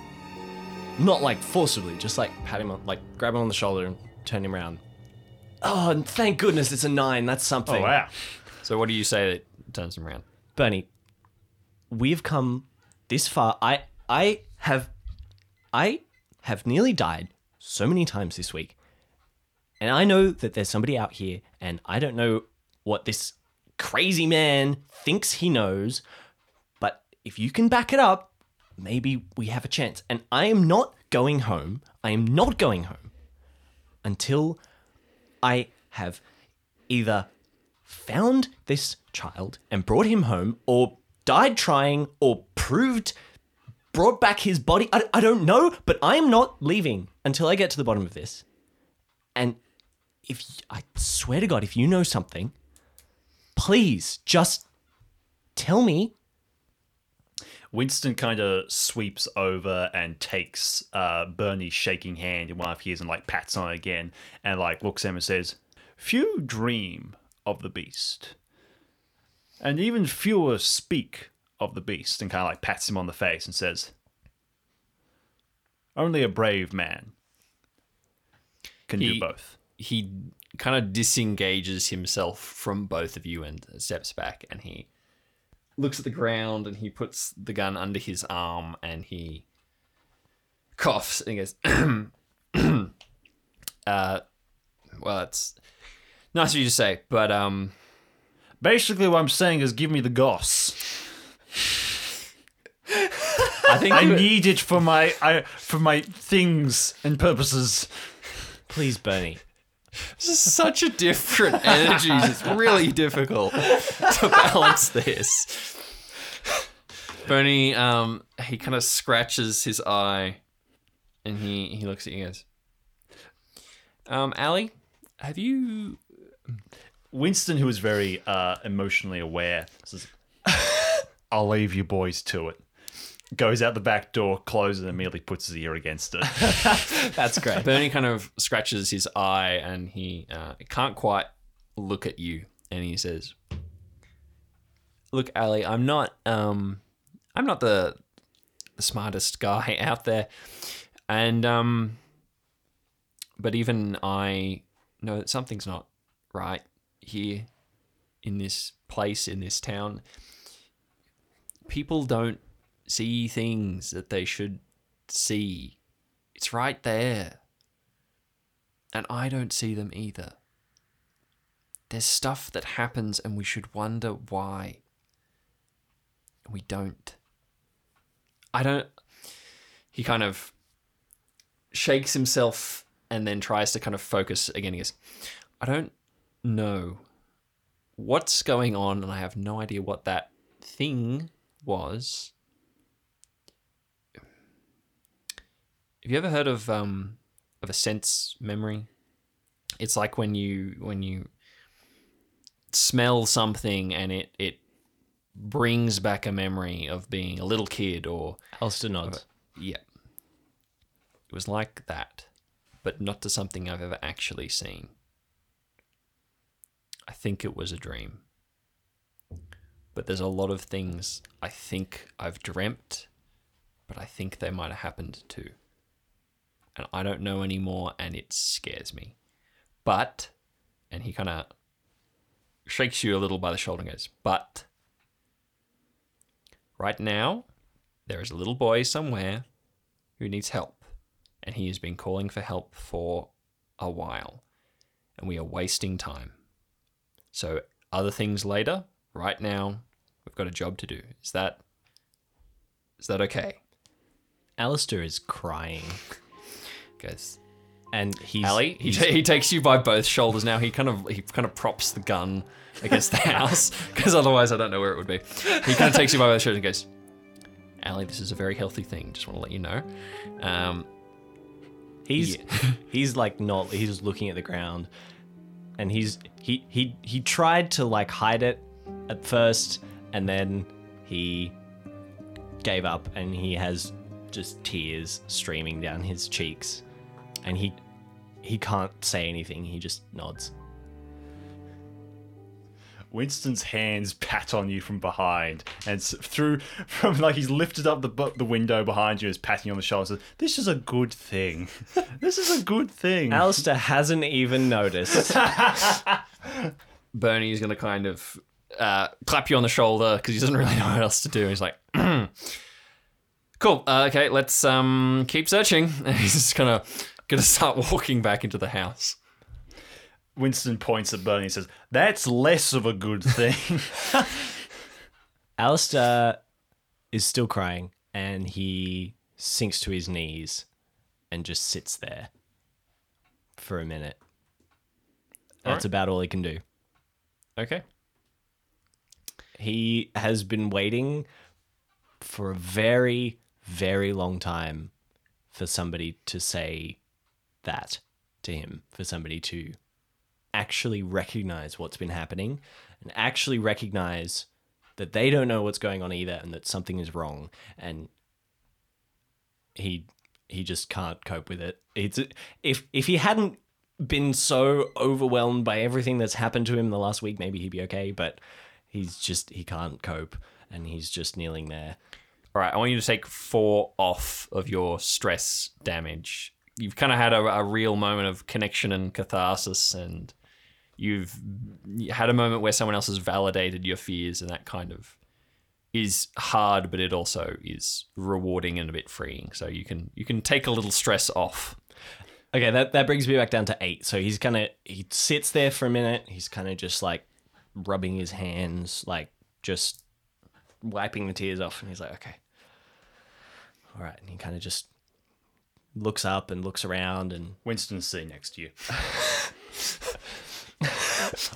not like forcibly, just like pat him on, like grab him on the shoulder and turn him around. Oh, and thank goodness it's a nine. That's something. Oh wow! So what do you say that turns him around? Bernie, we've come this far. I I have I have nearly died so many times this week. And I know that there's somebody out here and I don't know what this crazy man thinks he knows, but if you can back it up, maybe we have a chance. And I am not going home. I am not going home until I have either found this child and brought him home, or died trying, or proved brought back his body. I, I don't know, but I'm not leaving until I get to the bottom of this. And if I swear to God, if you know something, please just tell me. Winston kind of sweeps over and takes uh, Bernie's shaking hand in one of his and like pats on it again and like looks at him and says, Few dream of the beast, and even fewer speak of the beast, and kind of like pats him on the face and says, Only a brave man can He- do both. he kind of disengages himself from both of you and steps back and he looks at the ground and he puts the gun under his arm and he coughs and he goes uh well it's nice of you to say but um Basically, what I'm saying is, give me the goss. i think I you- need it for my I, for my things and purposes. Please, Bernie. This is such a different energies. It's really difficult to balance this. Bernie, um, he kind of scratches his eye, and he he looks at you guys. Um, Ali, have you? Winston, who is very uh, emotionally aware, says, "I'll leave you boys to it." Goes out the back door, closes, it, and immediately puts his ear against it. That's great. Bernie kind of scratches his eye, and he uh, can't quite look at you, and he says, "Look, Ali, I'm not um, I'm not the the smartest guy out there, and um, but even I know that something's not right here in this place in this town. People don't see things that they should see. It's right there. And I don't see them either. There's stuff that happens and we should wonder why. We don't. I don't. He kind of shakes himself and then tries to kind of focus again. He goes, I don't know what's going on and I have no idea what that thing was. Have you ever heard of um of a sense memory? It's like when you when you smell something and it it brings back a memory of being a little kid or Allister nods. yeah. It was like that, but not to something I've ever actually seen. I think it was a dream. But there's a lot of things I think I've dreamt, but I think they might have happened too. And I don't know anymore, and it scares me. But, and he kind of shakes you a little by the shoulder and goes, But, right now, there is a little boy somewhere who needs help, and he has been calling for help for a while, and we are wasting time. So, other things later, right now, we've got a job to do. Is that is that okay? Allister is crying, Guys, and he's Ali, he, he's- ta- he takes you by both shoulders now. He kind of he kind of props the gun against the house because otherwise I don't know where it would be. He kind of takes you by both shoulders and goes, "Ali, this is a very healthy thing. Just want to let you know." Um, He's he's like not he's just looking at the ground and he's he he he tried to like hide it at first and then he gave up and he has just tears streaming down his cheeks and he he can't say anything he just nods Winston's hands pat on you from behind, and through from like he's lifted up the the window behind you, is patting you on the shoulder. Says, "This is a good thing. this is a good thing." Allister hasn't even noticed Bernie is gonna kind of uh, clap you on the shoulder because he doesn't really know what else to do. He's like, "Cool, uh, okay, let's um, keep searching." He's just gonna gonna start walking back into the house. Winston points at Bernie and says, "That's less of a good thing." Allister is still crying and he sinks to his knees and just sits there for a minute. That's about all he can do. Okay. He has been waiting for a very, very long time for somebody to say that to him, for somebody to actually recognize what's been happening and actually recognize that they don't know what's going on either and that something is wrong and he he just can't cope with it. It's if if he hadn't been so overwhelmed by everything that's happened to him in the last week, maybe he'd be okay, but he's just he can't cope and he's just kneeling there. All right. I want you to take four off of your stress damage. You've kind of had a, a real moment of connection and catharsis, and you've had a moment where someone else has validated your fears, and that kind of is hard, but it also is rewarding and a bit freeing. So you can you can take a little stress off. Okay, that, that brings me back down to eight. So he's kind of he sits there for a minute. He's kind of just like rubbing his hands, like just wiping the tears off, and he's like, okay, all right. And he kind of just looks up and looks around, and Winston's sitting next to you.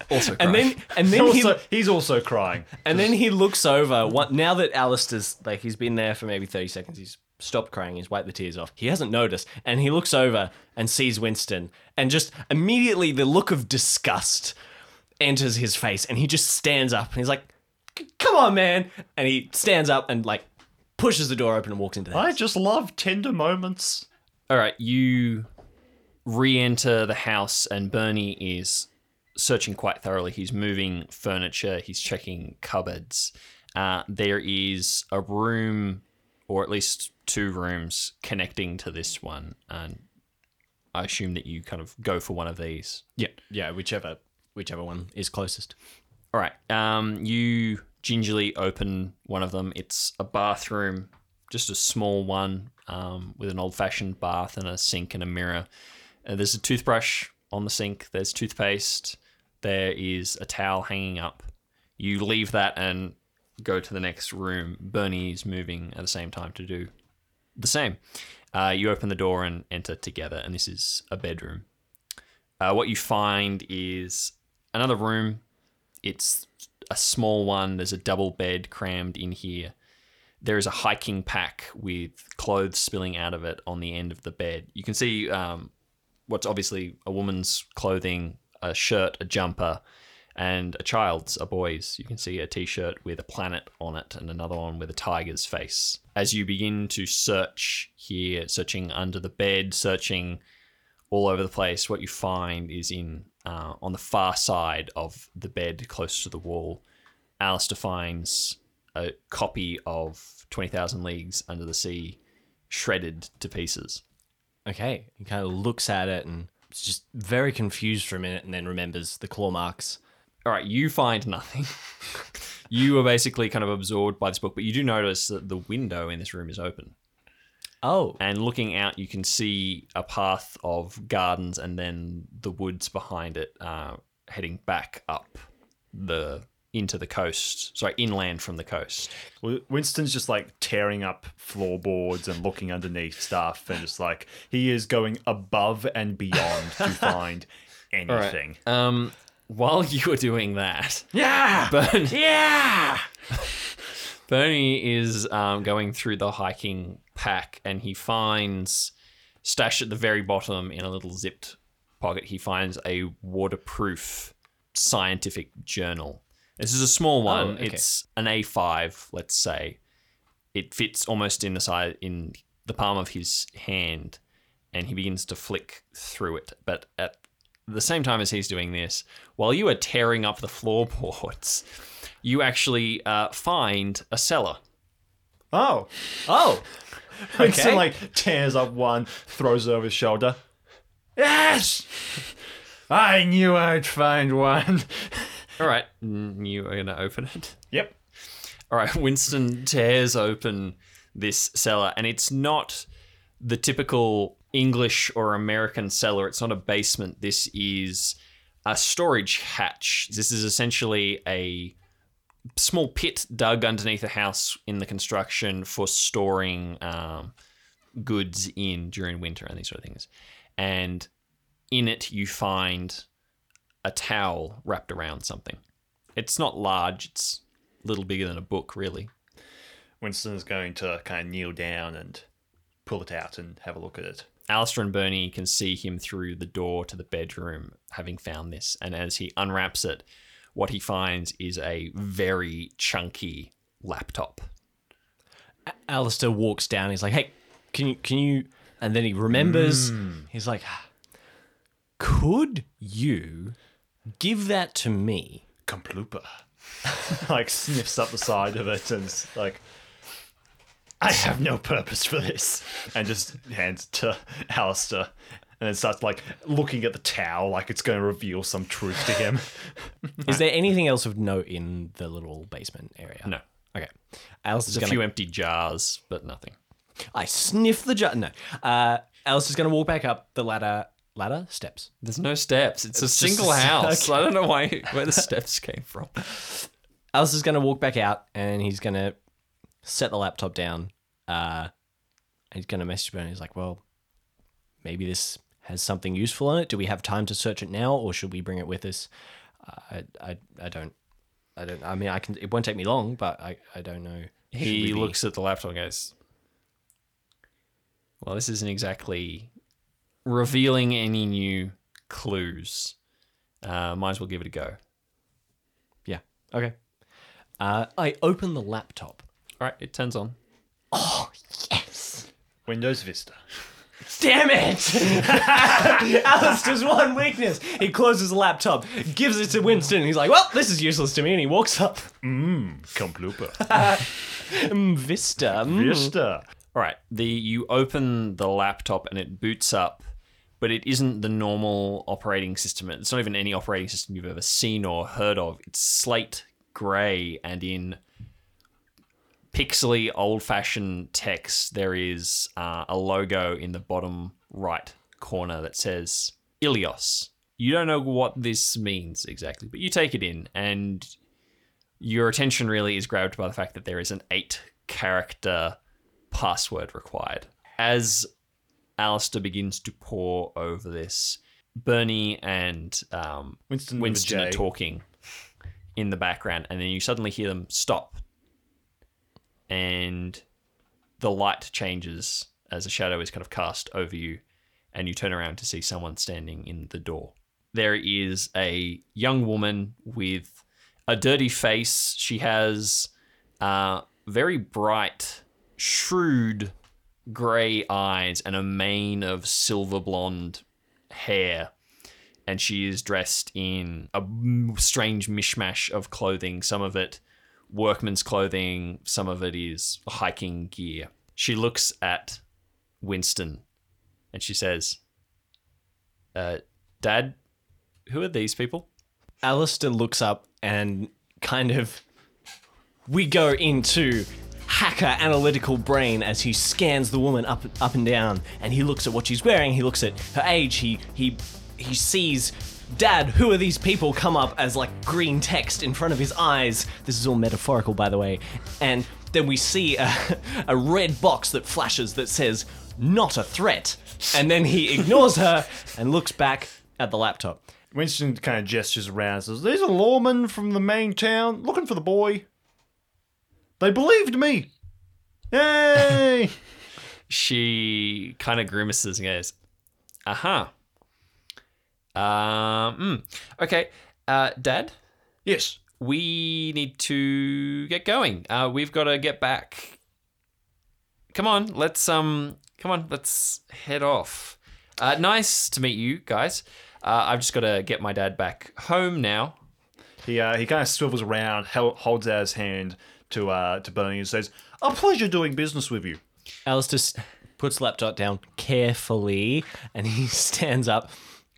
Also, and then and then he he's also crying. and then he looks over. What now that Allister's like he's been there for maybe thirty seconds. He's stopped crying. He's wiped the tears off. He hasn't noticed, and he looks over and sees Winston, and just immediately the look of disgust enters his face, and he just stands up and he's like, "Come on, man!" And he stands up and like pushes the door open and walks into the house. I just love tender moments. All right, you re-enter the house, and Bernie is searching quite thoroughly. He's moving furniture. He's checking cupboards. Uh, there is a room, or at least two rooms, connecting to this one, and I assume that you kind of go for one of these. Yeah, yeah, whichever whichever one is closest. All right. Um, you gingerly open one of them. It's a bathroom, just a small one um, with an old fashioned bath and a sink and a mirror. Uh, there's a toothbrush on the sink, there's toothpaste, there is a towel hanging up. You leave that and go to the next room. Bernie's moving at the same time to do the same. Uh, you open the door and enter together, and this is a bedroom. Uh, what you find is another room it's a small one. There's a double bed crammed in here. There is a hiking pack with clothes spilling out of it on the end of the bed. You can see um, what's obviously a woman's clothing, a shirt, a jumper, and a child's, a boy's. You can see a t shirt with a planet on it and another one with a tiger's face. As you begin to search here, searching under the bed, searching all over the place. What you find is in uh, on the far side of the bed, close to the wall. Allister finds a copy of Twenty Thousand Leagues Under the Sea, shredded to pieces. Okay, he kind of looks at it and just very confused for a minute, and then remembers the claw marks. All right, you find nothing. you are basically kind of absorbed by this book, but you do notice that the window in this room is open. Oh, And looking out, you can see a path of gardens and then the woods behind it, uh, heading back up the into the coast. Sorry, inland from the coast. Winston's just like tearing up floorboards and looking underneath stuff, and just like he is going above and beyond to find anything. Um, while you were doing that, Yeah, Bernie, yeah. Bernie is um, going through the hiking pack and he finds stashed at the very bottom in a little zipped pocket. He finds a waterproof scientific journal. This is a small one. okay. It's an A5, let's say. It fits almost in the side in the palm of his hand, and he begins to flick through it. But at the same time as he's doing this, while you are tearing up the floorboards, you actually uh, find a cellar. Oh, oh, Winston Okay. like tears up one, throws it over his shoulder. Yes, I knew I'd find one. All right, mm, you are going to open it. Yep. All right, Winston tears open this cellar, and it's not the typical English or American cellar. It's not a basement. This is a storage hatch. This is essentially a small pit dug underneath a house in the construction for storing um, goods in during winter and these sort of things. And in it, you find a towel wrapped around something. It's not large. It's a little bigger than a book, really. Winston is going to kind of kneel down and pull it out and have a look at it. Allister and Bernie can see him through the door to the bedroom, having found this. And as he unwraps it, what he finds is a very chunky laptop. Allister walks down. He's like, "Hey, can you can you?" And then he remembers. Mm. He's like, ah, "Could you give that to me?" Complooper. like sniffs up the side of it and is like, I have no purpose for this. And just hands it to Allister. And then starts like looking at the towel like it's going to reveal some truth to him. Is there anything else of note in the little basement area? No. Okay. Allister's There's a gonna. few empty jars, but nothing. I sniff the jar. No. Uh, Allister's gonna walk back up the ladder. Ladder steps. There's no steps. It's, a single a- house. I don't know why where the steps came from. Alice is gonna walk back out and he's gonna set the laptop down. Uh, he's gonna message Bernie. He's like, "Well, maybe this has something useful in it. Do we have time to search it now, or should we bring it with us? Uh, I, I, I don't, I don't. I mean, I can. It won't take me long, but I, I don't know. Should we He be- looks at the laptop and goes, Well, this isn't exactly revealing any new clues. Uh, might as well give it a go. Yeah. Okay. Uh, I open the laptop. All right, it turns on. Oh yes. Windows Vista. Damn it! Allister's one weakness. He closes the laptop, gives it to Winston, and he's like, "Well, this is useless to me." And he walks up. Mmm, complooper. Mm, Vista. mm. Vista. All right, the you open the laptop and it boots up, but it isn't the normal operating system. It's not even any operating system you've ever seen or heard of. It's slate gray and in pixely old-fashioned text there is uh, a logo in the bottom right corner that says Ilios. You don't know what this means exactly, but you take it in and your attention really is grabbed by the fact that there is an eight character password required. As Allister begins to pore over this, Bernie and um, Winston Winston are talking in the background, and then you suddenly hear them stop, and the light changes as a shadow is kind of cast over you, and you turn around to see someone standing in the door. There is a young woman with a dirty face. She has uh, very bright, shrewd grey eyes and a mane of silver blonde hair. And she is dressed in a strange mishmash of clothing. Some of it workman's clothing, some of it is hiking gear. She looks at Winston and she says, uh, Dad, who are these people? Alistair looks up and kind of we go into hacker analytical brain as he scans the woman up up and down. And he looks at what she's wearing he looks at her age he he he sees dad who are these people? come up as like green text in front of his eyes. This is all metaphorical by the way. And then we see a, a red box that flashes that says not a threat. And then he ignores her and looks back at the laptop. Winston kind of gestures around and says, These are lawmen from the main town looking for the boy. They believed me. Yay! she kind of grimaces and goes, "Aha, um, mm, okay, uh, Dad, yes. we need to get going. Uh, we've got to get back. Come on, let's um, come on, let's head off. Uh, nice to meet you guys. Uh, I've just got to get my dad back home now. He uh, he kind of swivels around, holds out his hand to uh, to Bernie and says, A pleasure doing business with you. Allister s- puts the laptop down carefully and he stands up.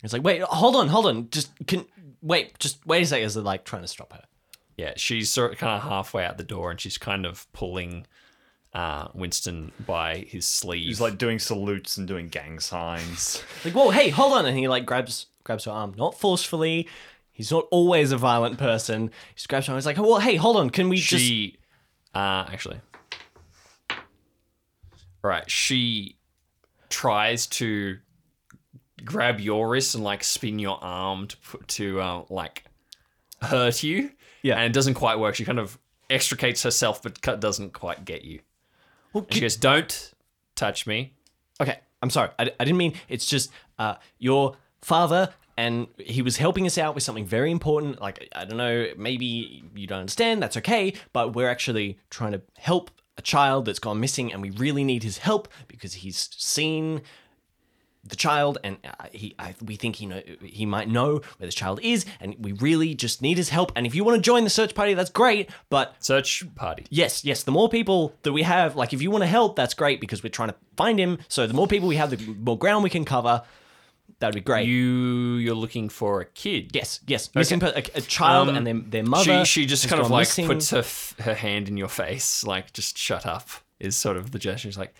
He's like, wait, hold on, hold on. Just can wait, just wait a second Is they're like trying to stop her. Yeah, she's sort of kind of halfway out the door, and she's kind of pulling uh, Winston by his sleeve. He's like doing salutes and doing gang signs. Like, whoa, hey, hold on. And he like grabs grabs her arm, not forcefully. He's not always a violent person. He just grabs her arm. He's like, well, hey, hold on. Can we just she uh actually right she tries to grab your wrist and like spin your arm to put to uh, like hurt you. Yeah. And it doesn't quite work. She kind of extricates herself, but cut- doesn't quite get you. And she goes, Don't touch me. Okay, I'm sorry. I, I didn't mean it's just uh, your father, and he was helping us out with something very important. Like, I don't know, maybe you don't understand, that's okay, but we're actually trying to help a child that's gone missing, and we really need his help because he's seen the child, and uh, he, I, we think he know he might know where this child is, and we really just need his help. And if you want to join the search party, that's great. But Search party. Yes, yes. The more people that we have, like if you want to help, that's great because we're trying to find him. So the more people we have, the more ground we can cover. That'd be great. You you're looking for a kid. yes, yes. Missing per- a, a child Um, and their, their mother. She she just has kind of gone like missing. puts her f- her hand in your face, like just shut up. Is sort of the gesture. She's like,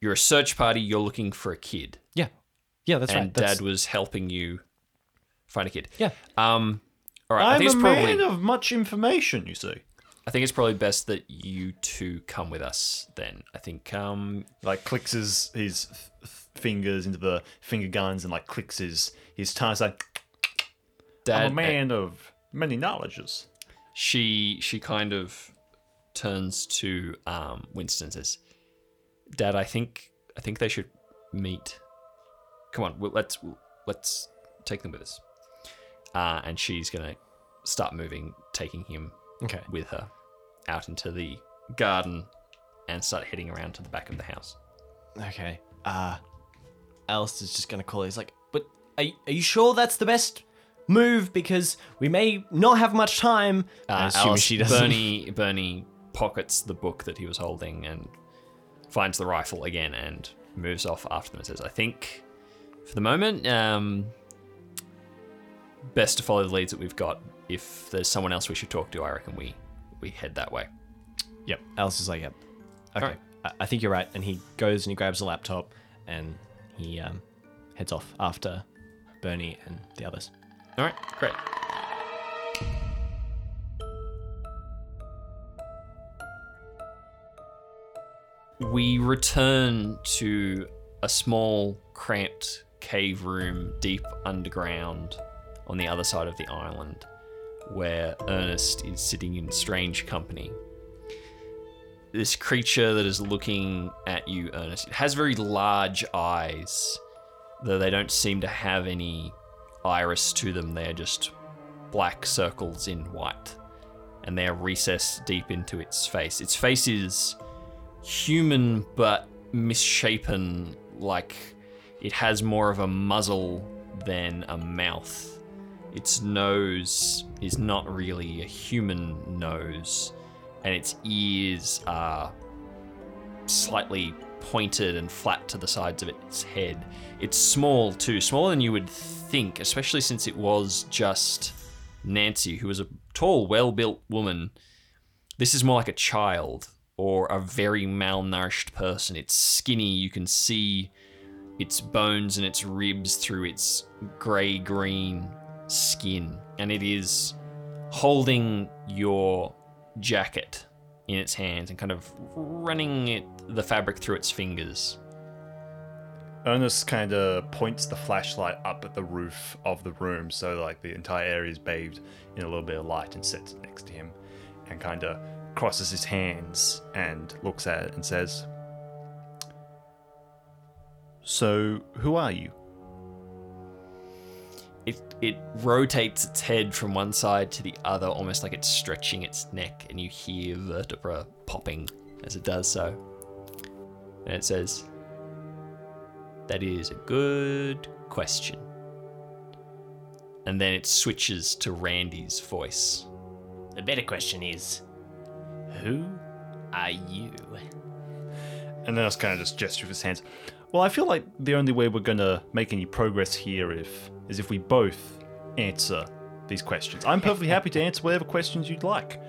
"You're a search party. You're looking for a kid, Yeah, yeah. That's and right. That's, Dad was helping you find a kid." Yeah. Um. All right. I I'm think a it's probably man of much information, you see. I think it's probably best that you two come with us. Then I think um Like clicks his his fingers into the finger guns and like clicks his his tongue. It's like Dad. I'm a man of many knowledges. she she kind of turns to um, Winston and says, "Dad, I think I think they should meet. Come on, we'll, let's let's take them with us." Uh, and she's gonna start moving, taking him okay. with her out into the garden and start heading around to the back of the house. Okay. Uh, Allister's just gonna call. He's like, but are, are you sure that's the best move? Because we may not have much time. I Uh, assume Alice- she doesn't. Bernie Bernie pockets the book that he was holding and finds the rifle again and moves off after them and says, "I think for the moment, um, best to follow the leads that we've got. If there's someone else we should talk to, I reckon we we head that way." Yep. Alice is like, yep. Okay. Alright. I, I think you're right. And he goes and he grabs a laptop and he um, heads off after Bernie and the others. All right, great. We return to a small, cramped cave room deep underground on the other side of the island, where Ernest is sitting in strange company. This creature that is looking at you, Ernest, it has very large eyes, though they don't seem to have any iris to them. They're just black circles in white, and they're recessed deep into its face. Its face is human but misshapen, like it has more of a muzzle than a mouth. Its nose is not really a human nose, and its ears are slightly pointed and flat to the sides of its head. It's small too, smaller than you would think, especially since it was just Nancy, who was a tall, well built woman. This is more like a child or a very malnourished person. It's skinny, you can see its bones and its ribs through its grey green skin, and it is holding your jacket in its hands and kind of running it, the fabric through its fingers. Ernest kind of points the flashlight up at the roof of the room, so like the entire area is bathed in a little bit of light, and sits next to him, and kind of crosses his hands and looks at it and says, "So, who are you?" It it rotates its head from one side to the other, almost like it's stretching its neck, and you hear vertebra popping as it does so. And it says, "That is a good question." And then it switches to Randy's voice. The better question is, who are you? And Ernest kind of just gestures with his hands. Well, I feel like the only way we're gonna make any progress here if is if we both answer these questions. I'm perfectly happy to answer whatever questions you'd like,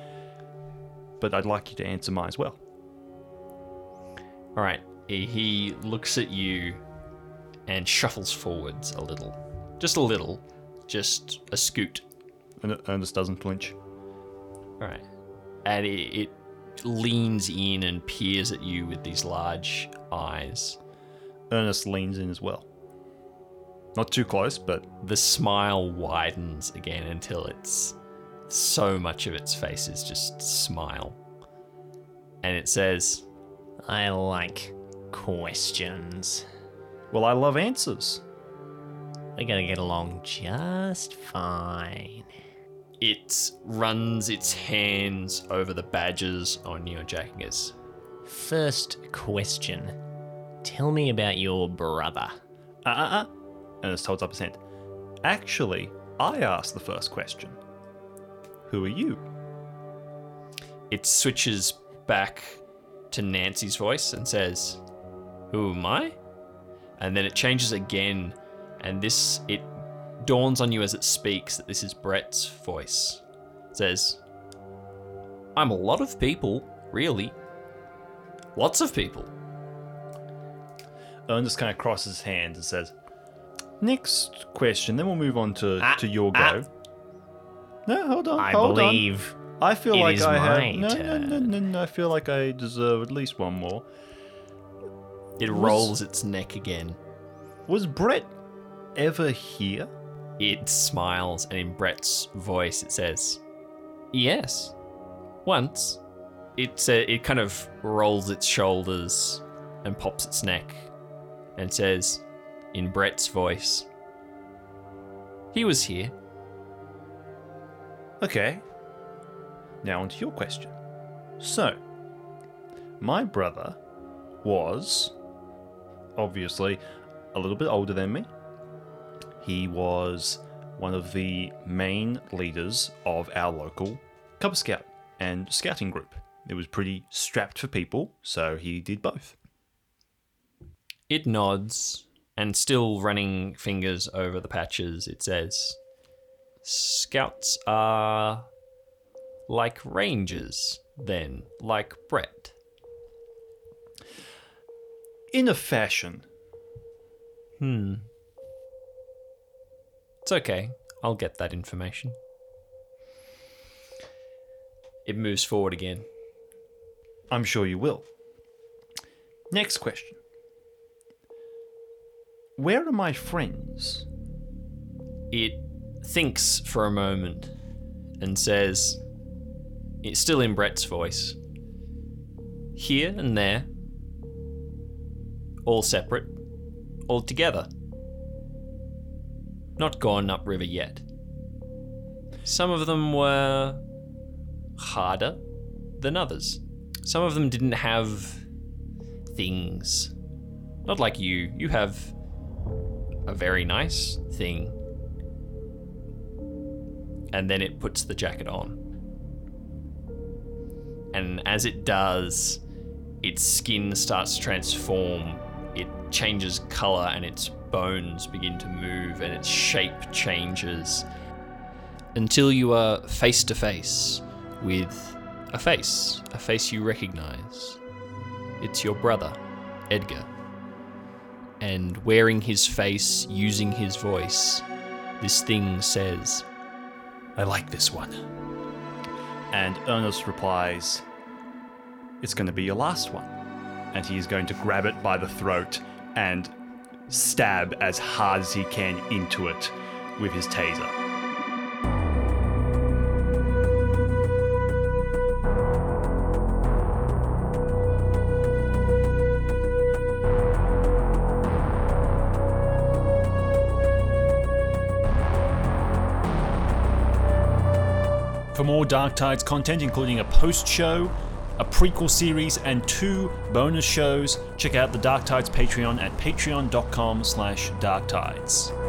but I'd like you to answer mine as well. All right. He- looks at you and shuffles forwards a little, just a little, just a scoot. And Ernest doesn't flinch. All right. And it, it leans in and peers at you with these large eyes. Ernest leans in as well. Not too close, but The smile widens again until it's so much of its face is just smile. And it says, I like questions. well, I love answers. We're gonna get along just fine. it runs its hands over the badges on your jackets. First question. Tell me about your brother. Uh uh Ernest holds up his hand. Actually, I asked the first question. Who are you? It switches back to Nancy's voice and says, Who am I? And then it changes again, and this, it dawns on you as it speaks that this is Brett's voice. It says, I'm a lot of people, really. Lots of people. Ernest kind of crosses his hands and says, Next question, then we'll move on to, Ah, to your ah. go. No, hold on. I hold on. believe I feel it like is I have. No, no, no, no, no. I feel like I deserve at least one more. It rolls its neck again. Was Brett ever here? It smiles, and in Brett's voice, it says, "Yes, once." It uh, it kind of rolls its shoulders and pops its neck, and says, in Brett's voice, "He was here." Okay. Now on to your question. So, my brother was obviously a little bit older than me. He was one of the main leaders of our local Cub Scout and scouting group. It was pretty strapped for people, so he did both. It nods, and still running fingers over the patches, it says, "Scouts are like rangers, then, like Brett." In a fashion. Hmm. It's okay. I'll get that information. It moves forward again. I'm sure you will. Next question. Where are my friends? It thinks for a moment and says, it's still in Brett's voice, here and there, all separate, all together. Not gone upriver yet. Some of them were harder than others. Some of them didn't have things. Not like you. You have a very nice thing. And then it puts the jacket on. And as it does, its skin starts to transform. It changes color and its bones begin to move and its shape changes until you are face to face with a face, a face you recognize. It's your brother, Edgar. And wearing his face, using his voice, this thing says, I like this one. And Ernest replies, It's going to be your last one. And he's going to grab it by the throat and stab as hard as he can into it with his taser. For more Dark Tides content, including a post show, a prequel series, and two bonus shows, check out the Dark Tides Patreon at patreon.com slash darktides.